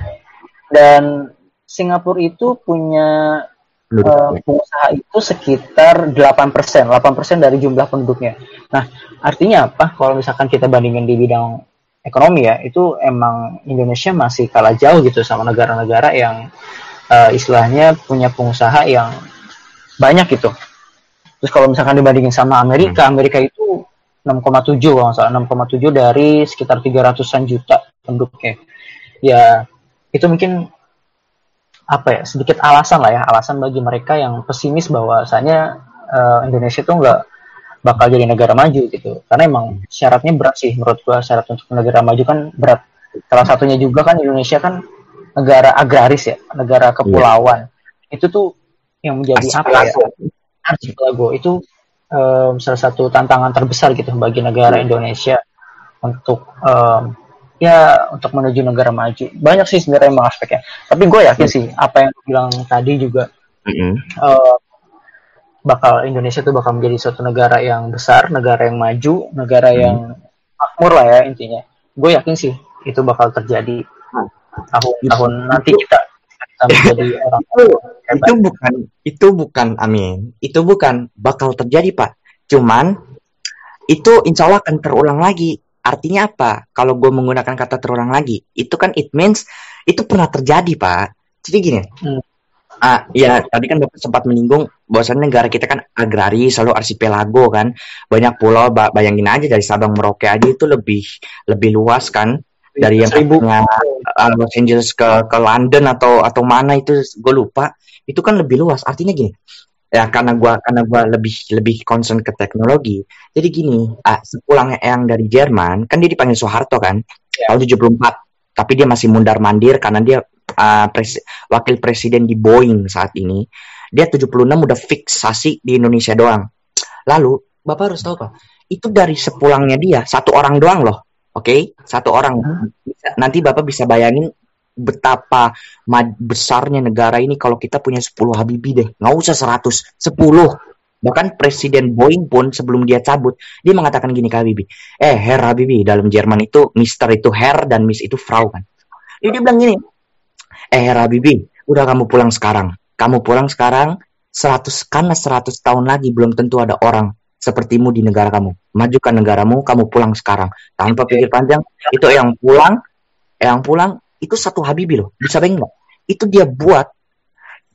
Dan Singapura itu punya uh, pengusaha itu sekitar 8%, 8% dari jumlah penduduknya. Nah, artinya apa? Kalau misalkan kita bandingin di bidang ekonomi ya, itu emang Indonesia masih kalah jauh gitu sama negara-negara yang uh, istilahnya punya pengusaha yang banyak gitu terus kalau misalkan dibandingin sama Amerika hmm. Amerika itu 6,7 kalau salah 6,7 dari sekitar 300-an juta penduduknya ya itu mungkin apa ya sedikit alasan lah ya alasan bagi mereka yang pesimis bahwasanya uh, Indonesia itu nggak bakal jadi negara maju gitu. Karena emang syaratnya berat sih menurut gua. Syarat untuk negara maju kan berat. Salah satunya juga kan Indonesia kan negara agraris ya negara kepulauan. Yeah. itu tuh yang menjadi apa ya? archipelago itu um, salah satu tantangan terbesar gitu bagi negara hmm. Indonesia untuk um, ya untuk menuju negara maju. Banyak sih sebenarnya emang aspeknya. Tapi gue yakin hmm. sih apa yang bilang tadi juga hmm. uh, bakal Indonesia tuh bakal menjadi suatu negara yang besar negara yang maju negara hmm. yang makmur lah ya intinya gue yakin sih itu bakal terjadi hmm. tahun-tahun nanti kita menjadi orang itu, itu bukan itu bukan amin itu bukan bakal terjadi pak cuman itu insya Allah akan terulang lagi artinya apa kalau gue menggunakan kata terulang lagi itu kan it means itu pernah terjadi pak jadi gini hmm. Ah, ya tadi kan Bapak sempat menyinggung bahwasannya negara kita kan agraris, selalu arsipelago kan, banyak pulau. Bayangin aja dari Sabang Merauke aja itu lebih lebih luas kan. Dari yang punya uh, Los Angeles ke ke London atau atau mana itu gue lupa. Itu kan lebih luas. Artinya gini ya karena gue karena gua lebih lebih concern ke teknologi. Jadi gini ah sepulangnya yang dari Jerman kan dia dipanggil Soeharto kan yeah. tahun 74 tapi dia masih mundar mandir karena dia uh, pres wakil presiden di Boeing saat ini dia 76 udah fiksasi di Indonesia doang lalu bapak harus tahu pak itu dari sepulangnya dia satu orang doang loh Oke, okay? satu orang. Nanti Bapak bisa bayangin betapa besarnya negara ini kalau kita punya 10 Habibie deh. Nggak usah 100, 10. Bahkan Presiden Boeing pun sebelum dia cabut, dia mengatakan gini ke Habibie. Eh, Herr Habibie, dalam Jerman itu Mister itu Herr dan Miss itu Frau kan. Jadi dia bilang gini, eh Herr Habibie, udah kamu pulang sekarang. Kamu pulang sekarang 100 karena 100 tahun lagi belum tentu ada orang sepertimu di negara kamu. Majukan negaramu, kamu pulang sekarang. Tanpa pikir panjang, itu yang pulang, yang pulang itu satu Habibi loh. Bisa bayangin nggak? Itu dia buat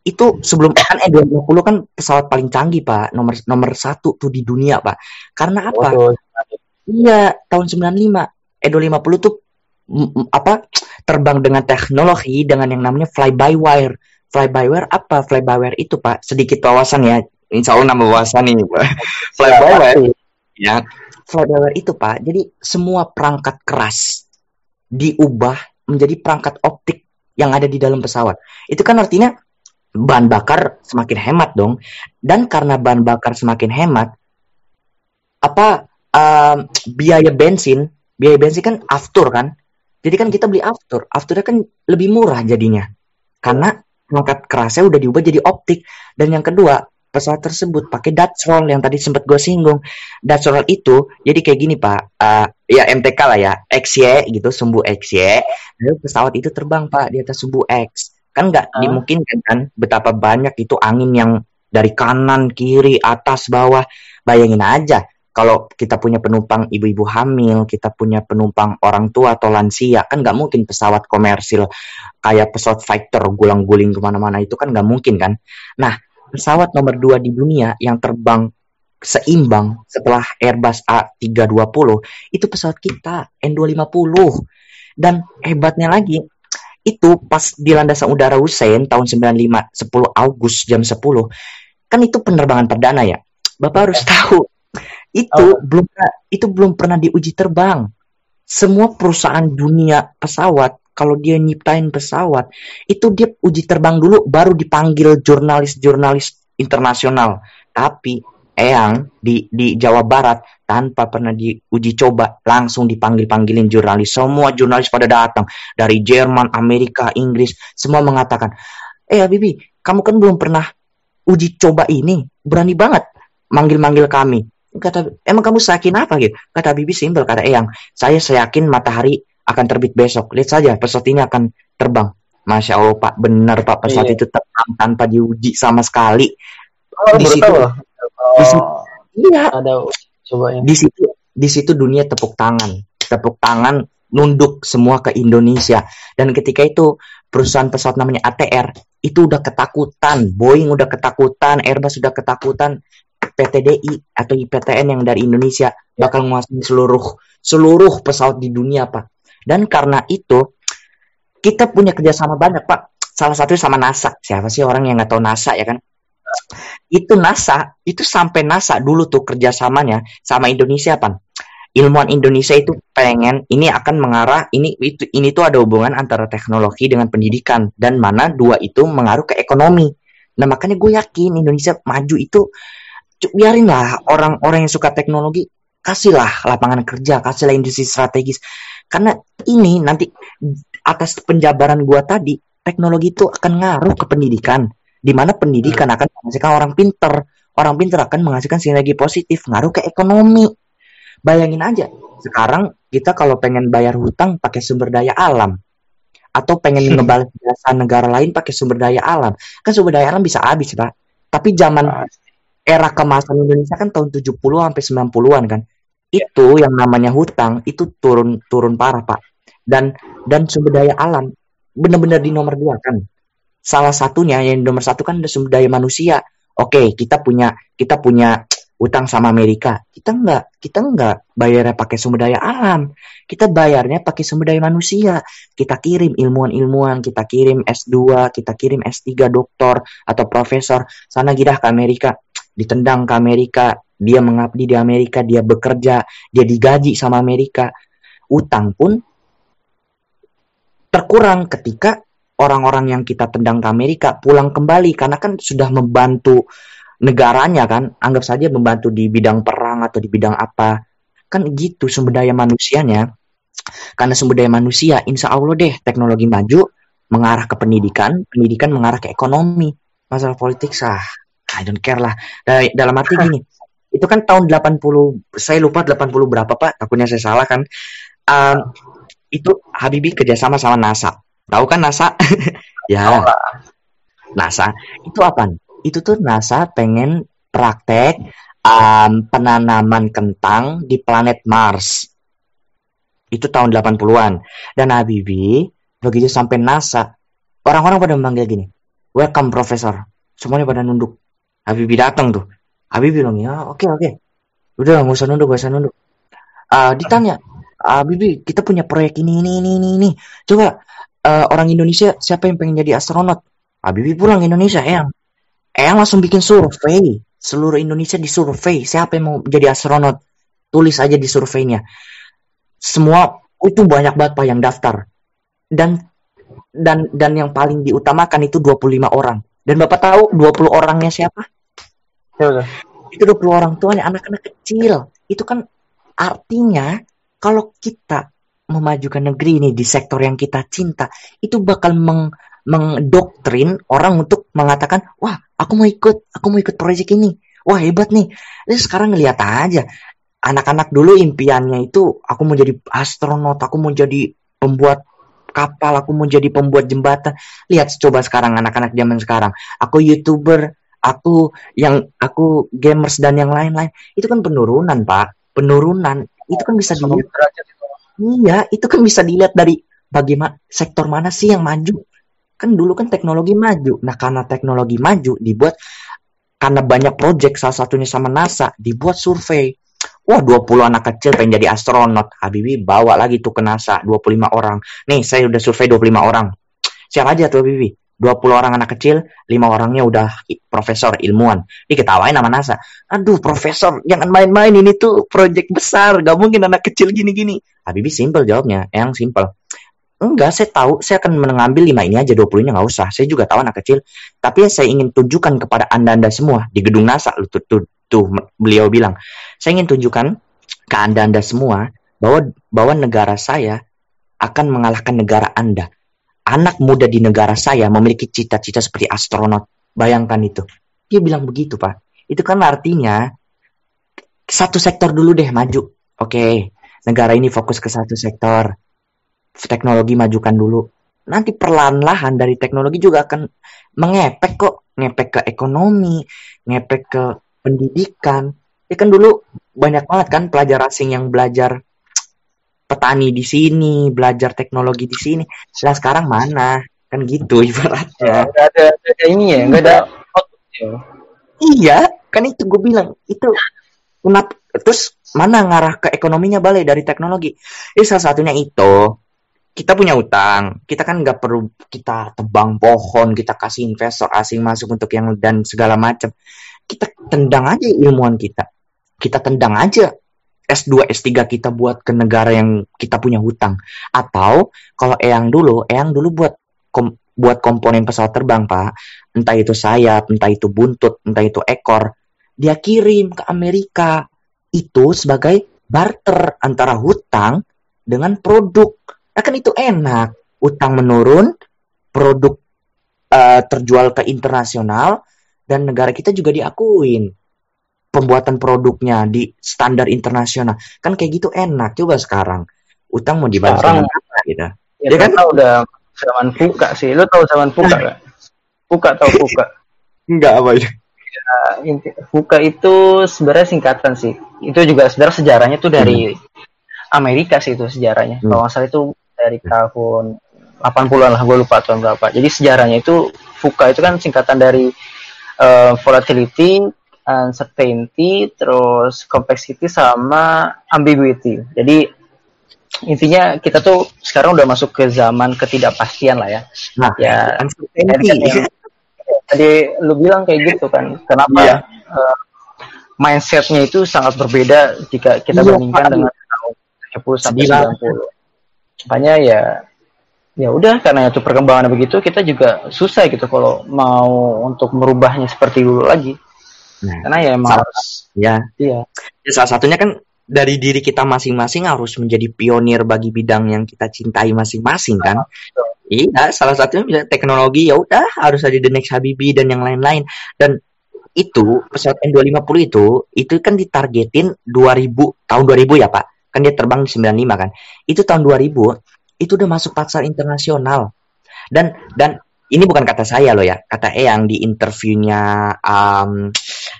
itu sebelum kan E250 kan pesawat paling canggih pak nomor nomor satu tuh di dunia pak karena apa oh, iya tahun 95 E250 tuh apa terbang dengan teknologi dengan yang namanya fly by wire fly by wire apa fly by wire itu pak sedikit wawasan ya Insya Allah nambah wawasan nih Pak. Flybower. Ya. Flybower itu Pak, jadi semua perangkat keras diubah menjadi perangkat optik yang ada di dalam pesawat. Itu kan artinya bahan bakar semakin hemat dong. Dan karena bahan bakar semakin hemat, apa um, biaya bensin, biaya bensin kan aftur kan. Jadi kan kita beli aftur, afturnya kan lebih murah jadinya. Karena perangkat kerasnya udah diubah jadi optik. Dan yang kedua, pesawat tersebut pakai Dutch roll yang tadi sempat gue singgung. Dutch roll itu jadi kayak gini pak, uh, ya MTK lah ya, XY gitu, sumbu XY. Lalu pesawat itu terbang pak di atas sumbu X. Kan nggak uh. dimungkinkan kan betapa banyak itu angin yang dari kanan, kiri, atas, bawah. Bayangin aja kalau kita punya penumpang ibu-ibu hamil, kita punya penumpang orang tua atau lansia, kan nggak mungkin pesawat komersil kayak pesawat fighter gulang-guling ke mana-mana itu kan nggak mungkin kan. Nah, pesawat nomor dua di dunia yang terbang seimbang setelah Airbus A320 itu pesawat kita N250 dan hebatnya lagi itu pas di landasan udara Hussein tahun 95 10 Agustus jam 10 kan itu penerbangan perdana ya? Bapak harus tahu itu oh. belum itu belum pernah diuji terbang. Semua perusahaan dunia pesawat kalau dia nyiptain pesawat itu dia uji terbang dulu baru dipanggil jurnalis-jurnalis internasional. Tapi Eyang di di Jawa Barat tanpa pernah diuji coba langsung dipanggil panggilin jurnalis. Semua jurnalis pada datang dari Jerman Amerika Inggris semua mengatakan eh Bibi kamu kan belum pernah uji coba ini berani banget manggil-manggil kami kata emang kamu yakin apa gitu? Kata Bibi simpel kata Eyang saya yakin matahari akan terbit besok. Lihat saja pesawat ini akan terbang. Masya Allah Pak benar Pak pesawat iya. itu terbang tanpa diuji sama sekali. Oh, di situ oh. di situ iya. ada coba di situ di situ dunia tepuk tangan. Tepuk tangan nunduk semua ke Indonesia. Dan ketika itu perusahaan pesawat namanya ATR itu udah ketakutan. Boeing udah ketakutan Airbus sudah ketakutan PTDI atau IPTN yang dari Indonesia bakal menguasai seluruh seluruh pesawat di dunia pak. Dan karena itu kita punya kerjasama banyak pak. Salah satu sama NASA. Siapa sih orang yang nggak tahu NASA ya kan? Itu NASA itu sampai NASA dulu tuh kerjasamanya sama Indonesia pak ilmuwan Indonesia itu pengen ini akan mengarah ini itu ini tuh ada hubungan antara teknologi dengan pendidikan. Dan mana dua itu mengaruh ke ekonomi. Nah makanya gue yakin Indonesia maju itu biarin lah orang-orang yang suka teknologi kasihlah lapangan kerja, kasihlah industri strategis. Karena ini nanti atas penjabaran gua tadi, teknologi itu akan ngaruh ke pendidikan, di mana pendidikan akan menghasilkan orang pinter, orang pinter akan menghasilkan sinergi positif, ngaruh ke ekonomi. Bayangin aja, sekarang kita kalau pengen bayar hutang pakai sumber daya alam, atau pengen ngebalas jasa negara lain pakai sumber daya alam, kan sumber daya alam bisa habis, Pak. Tapi zaman era kemasan Indonesia kan tahun 70 sampai 90-an kan. Itu yang namanya hutang itu turun turun parah, Pak. Dan dan sumber daya alam benar-benar di nomor dua kan. Salah satunya yang nomor satu kan ada sumber daya manusia. Oke, kita punya kita punya utang sama Amerika. Kita enggak, kita enggak bayarnya pakai sumber daya alam. Kita bayarnya pakai sumber daya manusia. Kita kirim ilmuwan-ilmuwan, kita kirim S2, kita kirim S3 doktor atau profesor sana gidah ke Amerika ditendang ke Amerika, dia mengabdi di Amerika, dia bekerja, dia digaji sama Amerika. Utang pun terkurang ketika orang-orang yang kita tendang ke Amerika pulang kembali karena kan sudah membantu negaranya kan, anggap saja membantu di bidang perang atau di bidang apa. Kan gitu sumber daya manusianya. Karena sumber daya manusia, insya Allah deh teknologi maju mengarah ke pendidikan, pendidikan mengarah ke ekonomi. Masalah politik sah I don't care lah. Dalam arti gini, itu kan tahun 80, saya lupa 80 berapa Pak, takutnya saya salah kan. Um, itu Habibie kerjasama sama NASA. Tahu kan NASA? ya. NASA. Itu apa? Itu tuh NASA pengen praktek um, penanaman kentang di planet Mars. Itu tahun 80-an. Dan Habibie begitu sampai NASA, orang-orang pada memanggil gini, "Welcome profesor." Semuanya pada nunduk. Habibie datang tuh. Habibie bilang ya oke okay, oke. Okay. udah nggak usah nunduk gak usah nunduk. Uh, ditanya Habibie kita punya proyek ini ini ini ini, ini. coba uh, orang Indonesia siapa yang pengen jadi astronot? Habibie pulang Indonesia Eyang. Eyang langsung bikin survei. Seluruh Indonesia di survei siapa yang mau jadi astronot? Tulis aja di surveinya. Semua itu banyak banget pak yang daftar. Dan dan dan yang paling diutamakan itu 25 orang. Dan Bapak tahu 20 orangnya siapa? Ya Itu 20 orang tuanya anak-anak kecil. Itu kan artinya kalau kita memajukan negeri ini di sektor yang kita cinta, itu bakal meng mengdoktrin orang untuk mengatakan, wah aku mau ikut, aku mau ikut proyek ini, wah hebat nih. Jadi sekarang ngeliat aja, anak-anak dulu impiannya itu aku mau jadi astronot, aku mau jadi pembuat kapal, aku mau jadi pembuat jembatan. Lihat coba sekarang anak-anak zaman sekarang, aku youtuber, aku yang aku gamers dan yang lain-lain. Itu kan penurunan pak. Penurunan. Itu kan bisa dilihat. Iya itu kan bisa dilihat dari bagaimana sektor mana sih yang maju. Kan dulu kan teknologi maju. Nah karena teknologi maju dibuat karena banyak project salah satunya sama NASA dibuat survei. Wah 20 anak kecil pengen jadi astronot. Habibi bawa lagi tuh ke NASA 25 orang. Nih saya udah survei 25 orang. Siapa aja tuh Habibi 20 orang anak kecil, lima orangnya udah profesor ilmuwan. Diketawain sama NASA. Aduh, profesor, jangan main-main ini tuh proyek besar, gak mungkin anak kecil gini-gini. Habibie simple jawabnya, yang simple. Enggak, saya tahu, saya akan mengambil lima ini aja, 20 ini nggak usah. Saya juga tahu anak kecil, tapi saya ingin tunjukkan kepada Anda-Anda semua di gedung NASA, tuh, tuh, tuh beliau bilang. Saya ingin tunjukkan ke Anda-Anda semua bahwa bahwa negara saya akan mengalahkan negara Anda anak muda di negara saya memiliki cita-cita seperti astronot. Bayangkan itu. Dia bilang begitu, Pak. Itu kan artinya satu sektor dulu deh maju. Oke, negara ini fokus ke satu sektor. Teknologi majukan dulu. Nanti perlahan-lahan dari teknologi juga akan mengepek kok. Ngepek ke ekonomi, ngepek ke pendidikan. Ya kan dulu banyak banget kan pelajar asing yang belajar petani di sini, belajar teknologi di sini. Nah sekarang mana? Kan gitu ibaratnya. Enggak ada, ada ini ya, enggak ada Iya, kan itu gue bilang itu kenapa terus mana ngarah ke ekonominya balik dari teknologi? Ini salah satunya itu kita punya utang, kita kan nggak perlu kita tebang pohon, kita kasih investor asing masuk untuk yang dan segala macam. Kita tendang aja ilmuwan kita, kita tendang aja S2, S3 kita buat ke negara yang kita punya hutang. Atau kalau Eyang dulu, Eyang dulu buat kom buat komponen pesawat terbang, Pak. Entah itu sayap, entah itu buntut, entah itu ekor. Dia kirim ke Amerika. Itu sebagai barter antara hutang dengan produk. Nah, kan itu enak. Utang menurun, produk uh, terjual ke internasional, dan negara kita juga diakuin pembuatan produknya di standar internasional. Kan kayak gitu enak. Coba sekarang. Utang mau dibayar sekarang apa gitu? ya, ya kan? udah zaman buka sih. Lu tahu zaman buka gak buka tahu buka enggak apa itu? Ya, buka itu sebenarnya singkatan sih. Itu juga sebenarnya sejarahnya tuh dari hmm. Amerika sih itu sejarahnya. Hmm. kalau nggak salah itu dari tahun 80-an lah gue lupa tahun berapa. Jadi sejarahnya itu VUCA itu kan singkatan dari uh, volatility uncertainty, terus complexity sama ambiguity. Jadi intinya kita tuh sekarang udah masuk ke zaman ketidakpastian lah ya. Nah, ya uncertainty. Tadi, kan tadi lu bilang kayak gitu kan. Kenapa yeah. Iya. uh, mindsetnya itu sangat berbeda jika kita yeah, bandingkan dengan tahun 70 sampai 90. Makanya ya ya udah karena itu perkembangan begitu kita juga susah gitu kalau mau untuk merubahnya seperti dulu lagi. Nah, Karena ya emang salah, harus ya. Iya. Ya, salah satunya kan dari diri kita masing-masing harus menjadi pionir bagi bidang yang kita cintai masing-masing kan. Iya, salah satunya bisa teknologi ya udah harus ada the next Habibie dan yang lain-lain. Dan itu pesawat N250 itu itu kan ditargetin 2000 tahun 2000 ya Pak. Kan dia terbang di 95 kan. Itu tahun 2000 itu udah masuk pasar internasional. Dan dan ini bukan kata saya loh ya, kata Eyang di interviewnya um,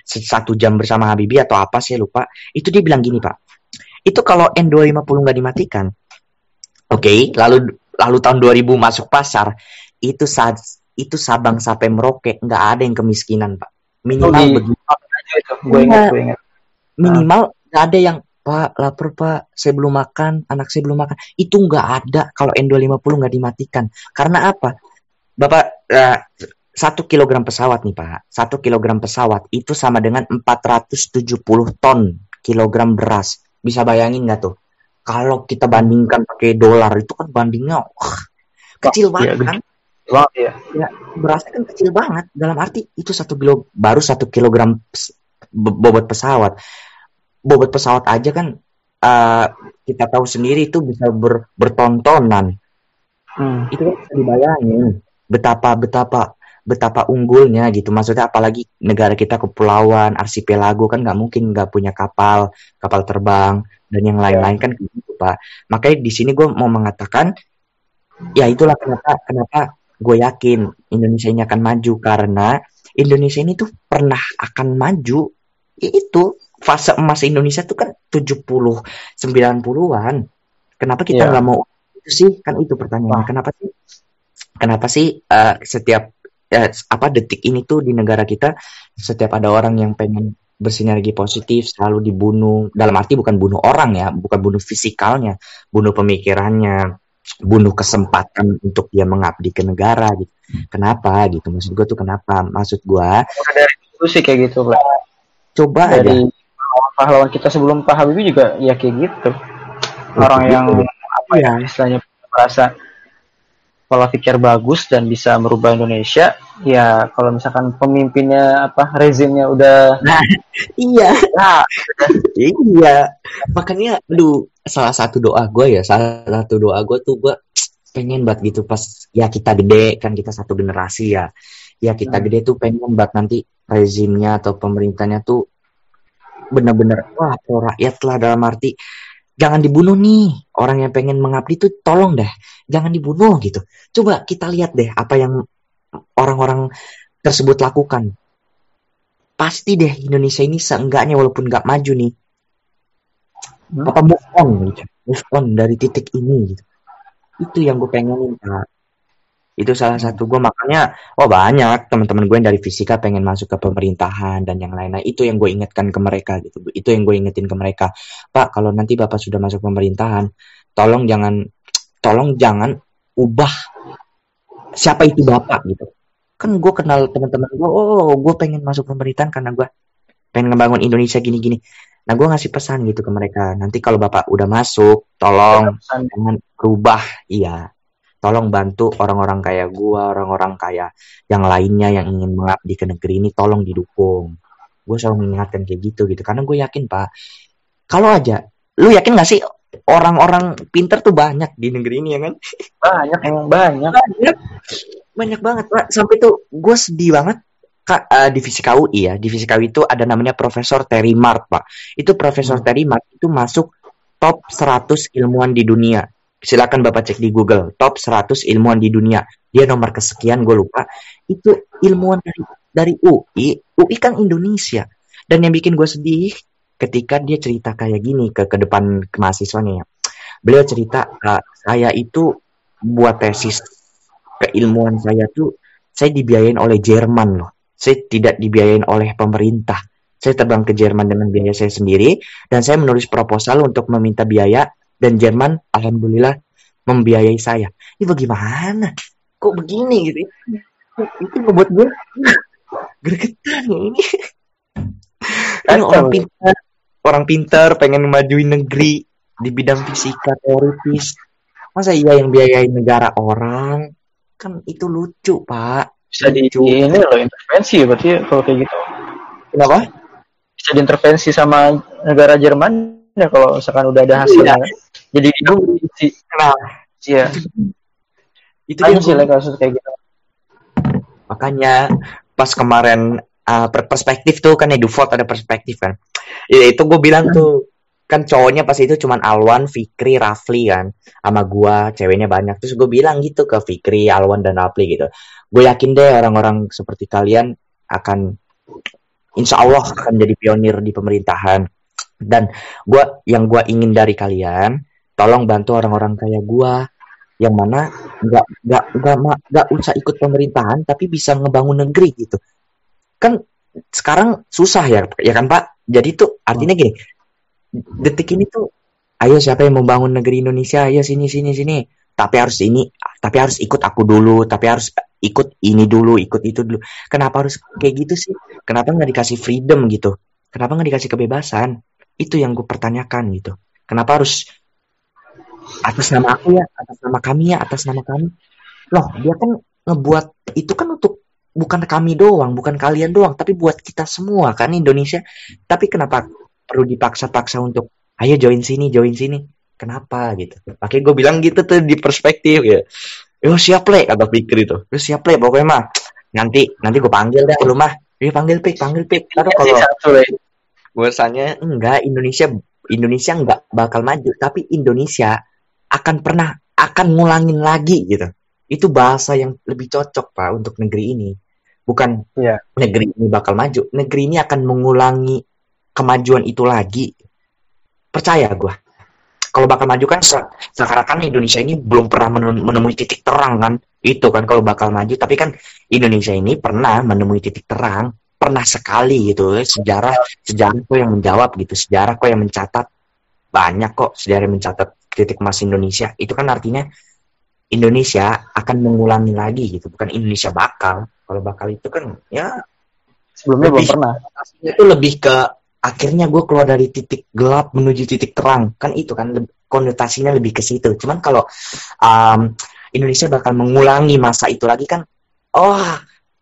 satu jam bersama Habibie atau apa sih lupa. Itu dia bilang gini pak, itu kalau N250 nggak dimatikan, oke, okay, lalu lalu tahun 2000 masuk pasar, itu saat itu Sabang sampai Merauke nggak ada yang kemiskinan pak, minimal oh, begitu. Gue ingat, gue ingat. Minimal nggak ada yang Pak, lapar Pak, saya belum makan, anak saya belum makan. Itu nggak ada kalau N250 nggak dimatikan. Karena apa? Bapak uh, satu kilogram pesawat nih Pak, satu kilogram pesawat itu sama dengan 470 ton kilogram beras. Bisa bayangin nggak tuh? Kalau kita bandingkan pakai dolar itu kan bandingnya wah, kecil banget iya, kan? Wah, iya. Ya, berasnya kan kecil banget. Dalam arti itu satu kilo baru satu kilogram bobot pesawat. Bobot pesawat aja kan uh, kita tahu sendiri itu bisa ber, bertontonan. Hmm. Itu kan bisa dibayangin betapa betapa betapa unggulnya gitu. Maksudnya apalagi negara kita kepulauan arsipelago kan nggak mungkin nggak punya kapal kapal terbang dan yang lain-lain kan gitu pak. Makanya di sini gue mau mengatakan ya itulah kenapa kenapa gue yakin Indonesia ini akan maju. Karena Indonesia ini tuh pernah akan maju. Itu fase emas Indonesia tuh kan 70 90-an kenapa kita iya. nggak yeah. mau? Itu sih kan itu pertanyaannya. Kenapa sih? Kenapa sih uh, setiap uh, apa detik ini tuh di negara kita setiap ada orang yang pengen bersinergi positif selalu dibunuh dalam arti bukan bunuh orang ya bukan bunuh fisikalnya bunuh pemikirannya bunuh kesempatan untuk dia mengabdi ke negara gitu. Kenapa gitu? Maksud gue tuh kenapa? Maksud gue dari itu sih kayak gitu, Pak. Coba dari pahlawan kita sebelum Pak Habibie juga ya kayak gitu. Orang yang apa ya istilahnya merasa pola pikir bagus dan bisa merubah Indonesia ya kalau misalkan pemimpinnya apa rezimnya udah nah iya. Nah, iya. Makanya lu salah satu doa gue ya salah satu doa gue tuh gue pengen buat gitu pas ya kita gede kan kita satu generasi ya. Ya kita hmm. gede tuh pengen buat nanti rezimnya atau pemerintahnya tuh bener-bener wah pro rakyat lah dalam arti jangan dibunuh nih. Orang yang pengen mengabdi tuh tolong deh. Jangan dibunuh gitu. Coba kita lihat deh apa yang orang-orang tersebut lakukan. Pasti deh Indonesia ini seenggaknya walaupun nggak maju nih. Apa move on gitu move on dari titik ini gitu. Itu yang gue pengenin pak itu salah satu gue makanya oh banyak teman-teman gue yang dari fisika pengen masuk ke pemerintahan dan yang lain-lain. Itu yang gue ingatkan ke mereka gitu itu yang gue ingetin ke mereka. Pak kalau nanti bapak sudah masuk pemerintahan tolong jangan tolong jangan ubah siapa itu bapak gitu. Kan gue kenal teman-teman gue oh gue pengen masuk pemerintahan karena gue pengen ngebangun Indonesia gini-gini. Nah gue ngasih pesan gitu ke mereka. Nanti kalau bapak udah masuk tolong jangan rubah. Iya tolong bantu orang-orang kayak gua, orang-orang kayak yang lainnya yang ingin mengabdi ke negeri ini tolong didukung. Gue selalu mengingatkan kayak gitu gitu karena gue yakin pak, kalau aja, lu yakin gak sih orang-orang pinter tuh banyak di negeri ini ya kan? Banyak emang banyak. Banyak, banyak banget pak. Sampai tuh gue sedih banget Kak, uh, di fisika UI ya, di fisika UI itu ada namanya Profesor Terry Mart, Pak. Itu Profesor hmm. Terry Mart itu masuk top 100 ilmuwan di dunia silakan Bapak cek di Google top 100 ilmuwan di dunia. Dia nomor kesekian gue lupa. Itu ilmuwan dari dari UI. UI kan Indonesia. Dan yang bikin gue sedih ketika dia cerita kayak gini ke ke depan ke mahasiswanya ya. Beliau cerita uh, saya itu buat tesis keilmuan saya tuh saya dibiayain oleh Jerman loh. Saya tidak dibiayain oleh pemerintah. Saya terbang ke Jerman dengan biaya saya sendiri dan saya menulis proposal untuk meminta biaya dan Jerman alhamdulillah membiayai saya. Ini bagaimana? Kok begini gitu? Itu membuat gue gregetan ya ini. Kan orang pintar, orang pintar pengen majuin negeri di bidang fisika teoritis. Masa iya yang biayai negara orang? Kan itu lucu, Pak. Bisa di ini loh intervensi berarti kalau kayak gitu. Kenapa? Bisa diintervensi sama negara Jerman ya kalau misalkan udah ada hasilnya. Iya jadi itu sih. Nah iya. Itu dia sih kasus kayak gitu. Makanya pas kemarin uh, perspektif tuh kan ya default ada perspektif kan. Ya, itu gue bilang tuh kan cowoknya pas itu cuman Alwan, Fikri, Rafli kan. Sama gua ceweknya banyak. Terus gue bilang gitu ke Fikri, Alwan dan Rafli gitu. Gue yakin deh orang-orang seperti kalian akan insya Allah akan jadi pionir di pemerintahan dan gua yang gua ingin dari kalian tolong bantu orang-orang kayak gua. Yang mana nggak nggak nggak nggak usah ikut pemerintahan tapi bisa ngebangun negeri gitu. Kan sekarang susah ya ya kan pak? Jadi tuh artinya gini detik ini tuh ayo siapa yang membangun negeri Indonesia? Ayo sini sini sini. Tapi harus ini tapi harus ikut aku dulu tapi harus ikut ini dulu ikut itu dulu. Kenapa harus kayak gitu sih? Kenapa nggak dikasih freedom gitu? Kenapa nggak dikasih kebebasan itu yang gue pertanyakan gitu. Kenapa harus atas nama aku ya atas nama kami ya atas nama kami? Loh dia kan ngebuat itu kan untuk bukan kami doang bukan kalian doang tapi buat kita semua kan Indonesia. Tapi kenapa perlu dipaksa-paksa untuk ayo join sini join sini. Kenapa gitu. Makanya gue bilang gitu tuh di perspektif ya. Yo siap le kata pikir itu yo siap le pokoknya mah nanti nanti gue panggil deh lu mah dia panggil pik panggil pik. Kalau kalau bahwasanya enggak Indonesia Indonesia enggak bakal maju tapi Indonesia akan pernah akan ngulangin lagi gitu. Itu bahasa yang lebih cocok Pak untuk negeri ini. Bukan ya. negeri ini bakal maju, negeri ini akan mengulangi kemajuan itu lagi. Percaya gue. Kalau bakal maju kan se sekarang kan Indonesia ini belum pernah menemui titik terang kan. Itu kan kalau bakal maju, tapi kan Indonesia ini pernah menemui titik terang, pernah sekali gitu. Sejarah sejarah kok yang menjawab gitu, sejarah kok yang mencatat. Banyak kok sejarah yang mencatat titik emas Indonesia. Itu kan artinya Indonesia akan mengulangi lagi gitu. Bukan Indonesia bakal. Kalau bakal itu kan ya sebelumnya belum Lebih- pernah. itu lebih ke akhirnya gue keluar dari titik gelap menuju titik terang. Kan itu kan konotasinya lebih ke situ. Cuman kalau um, Indonesia bakal mengulangi masa itu lagi kan oh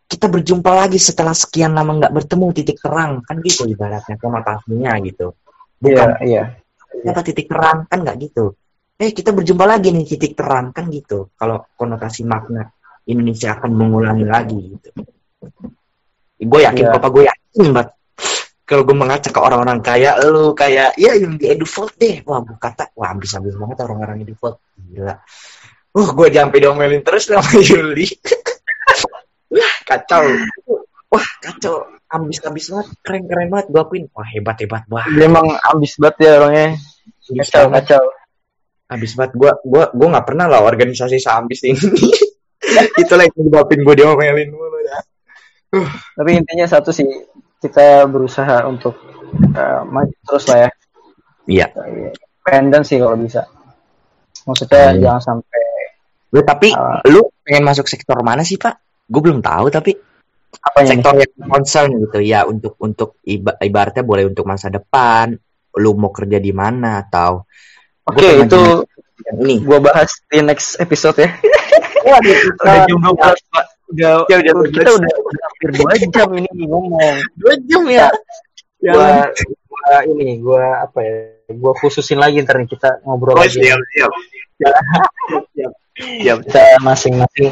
kita berjumpa lagi setelah sekian lama nggak bertemu titik terang. Kan gitu ibaratnya konotasinya gitu. Bukan iya iya. apa titik terang kan nggak gitu. Eh kita berjumpa lagi nih titik terang kan gitu. Kalau konotasi makna Indonesia akan mengulangi lagi gitu. Gue yakin Iya. papa gue yakin banget. Kalau gue mengaca ke orang-orang kaya lu kayak ya yang di Eduvolt deh. Wah gue kata wah habis habis banget orang-orang Eduvolt gila. Uh gue sampai diomelin terus sama Yuli wah kacau. Wah kacau. Habis banget. Keren keren banget. Gue akuin. Wah hebat hebat. Wah. Dia emang ambis banget ya orangnya kacau banget. kacau. Habis banget. Gua gua gua nggak pernah lah organisasi seambis ini. Itulah yang nyebabin gua diomelin mulu ya. Tapi intinya satu sih kita berusaha untuk eh, maju terus lah ya. Iya. Independen sih kalau bisa. Maksudnya Hmm. jangan sampai Lu, tapi Ah. lu pengen masuk sektor mana sih pak gue belum tahu tapi apanya nih? sektor yang concern gitu ya untuk untuk iba- ibaratnya boleh untuk masa depan lu mau kerja di mana atau oke pengen itu yang ini gua bahas di next episode ya Waduh, udah jam 12 pak udah, Ya, udah kita 12. udah, udah hampir dua jam ini ngomong dua jam ya gua, gua ini gua apa ya gua khususin lagi ntar nih kita ngobrol Oh, lagi siap, siap. Siap, siap. kita masing-masing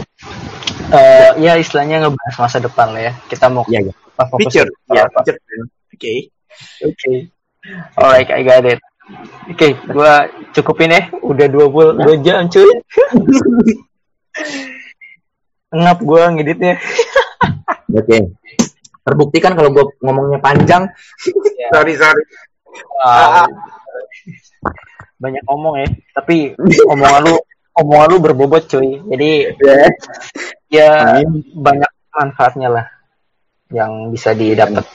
eh ya istilahnya ngebahas masa depan lah ya kita mau iya. apa fokus Future, ya, apa future. Oke. oke alright I got it oke gua cukupin ya udah dua puluh dua jam cuy ngap gua ngeditnya Oke. Terbukti kan kalau gue ngomongnya panjang. Ya. sorry, sorry. Wow. banyak ngomong ya tapi omongan lu omongan lu berbobot cuy jadi ya Amin. banyak manfaatnya lah yang bisa didapat.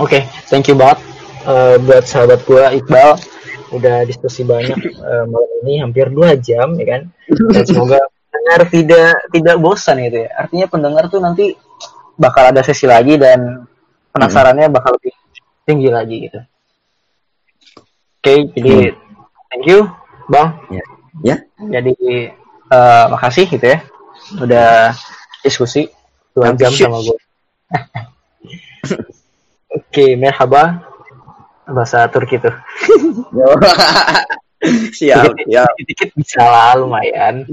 Oke thank you banget eh, buat sahabat gua Iqbal. Udah diskusi banyak eh, malam ini hampir dua jam ya kan? Dan semoga pendengar tidak tidak bosan gitu ya. Artinya pendengar tuh nanti bakal ada sesi lagi dan penasarannya bakal lebih tinggi lagi gitu. Oke jadi thank you bang. Ya. Ya. jadi eh, makasih gitu ya udah diskusi dua jam sama gue oke merhaba. Bahasa Turki tuh. Siap, siap. dikit-dikit bisa lah lumayan.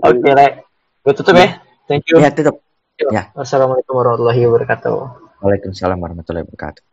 Oke le gue tutup ya. Thank you. Ya, tetap. Ya. wassalamualaikum warahmatullahi wabarakatuh. Waalaikumsalam warahmatullahi wabarakatuh.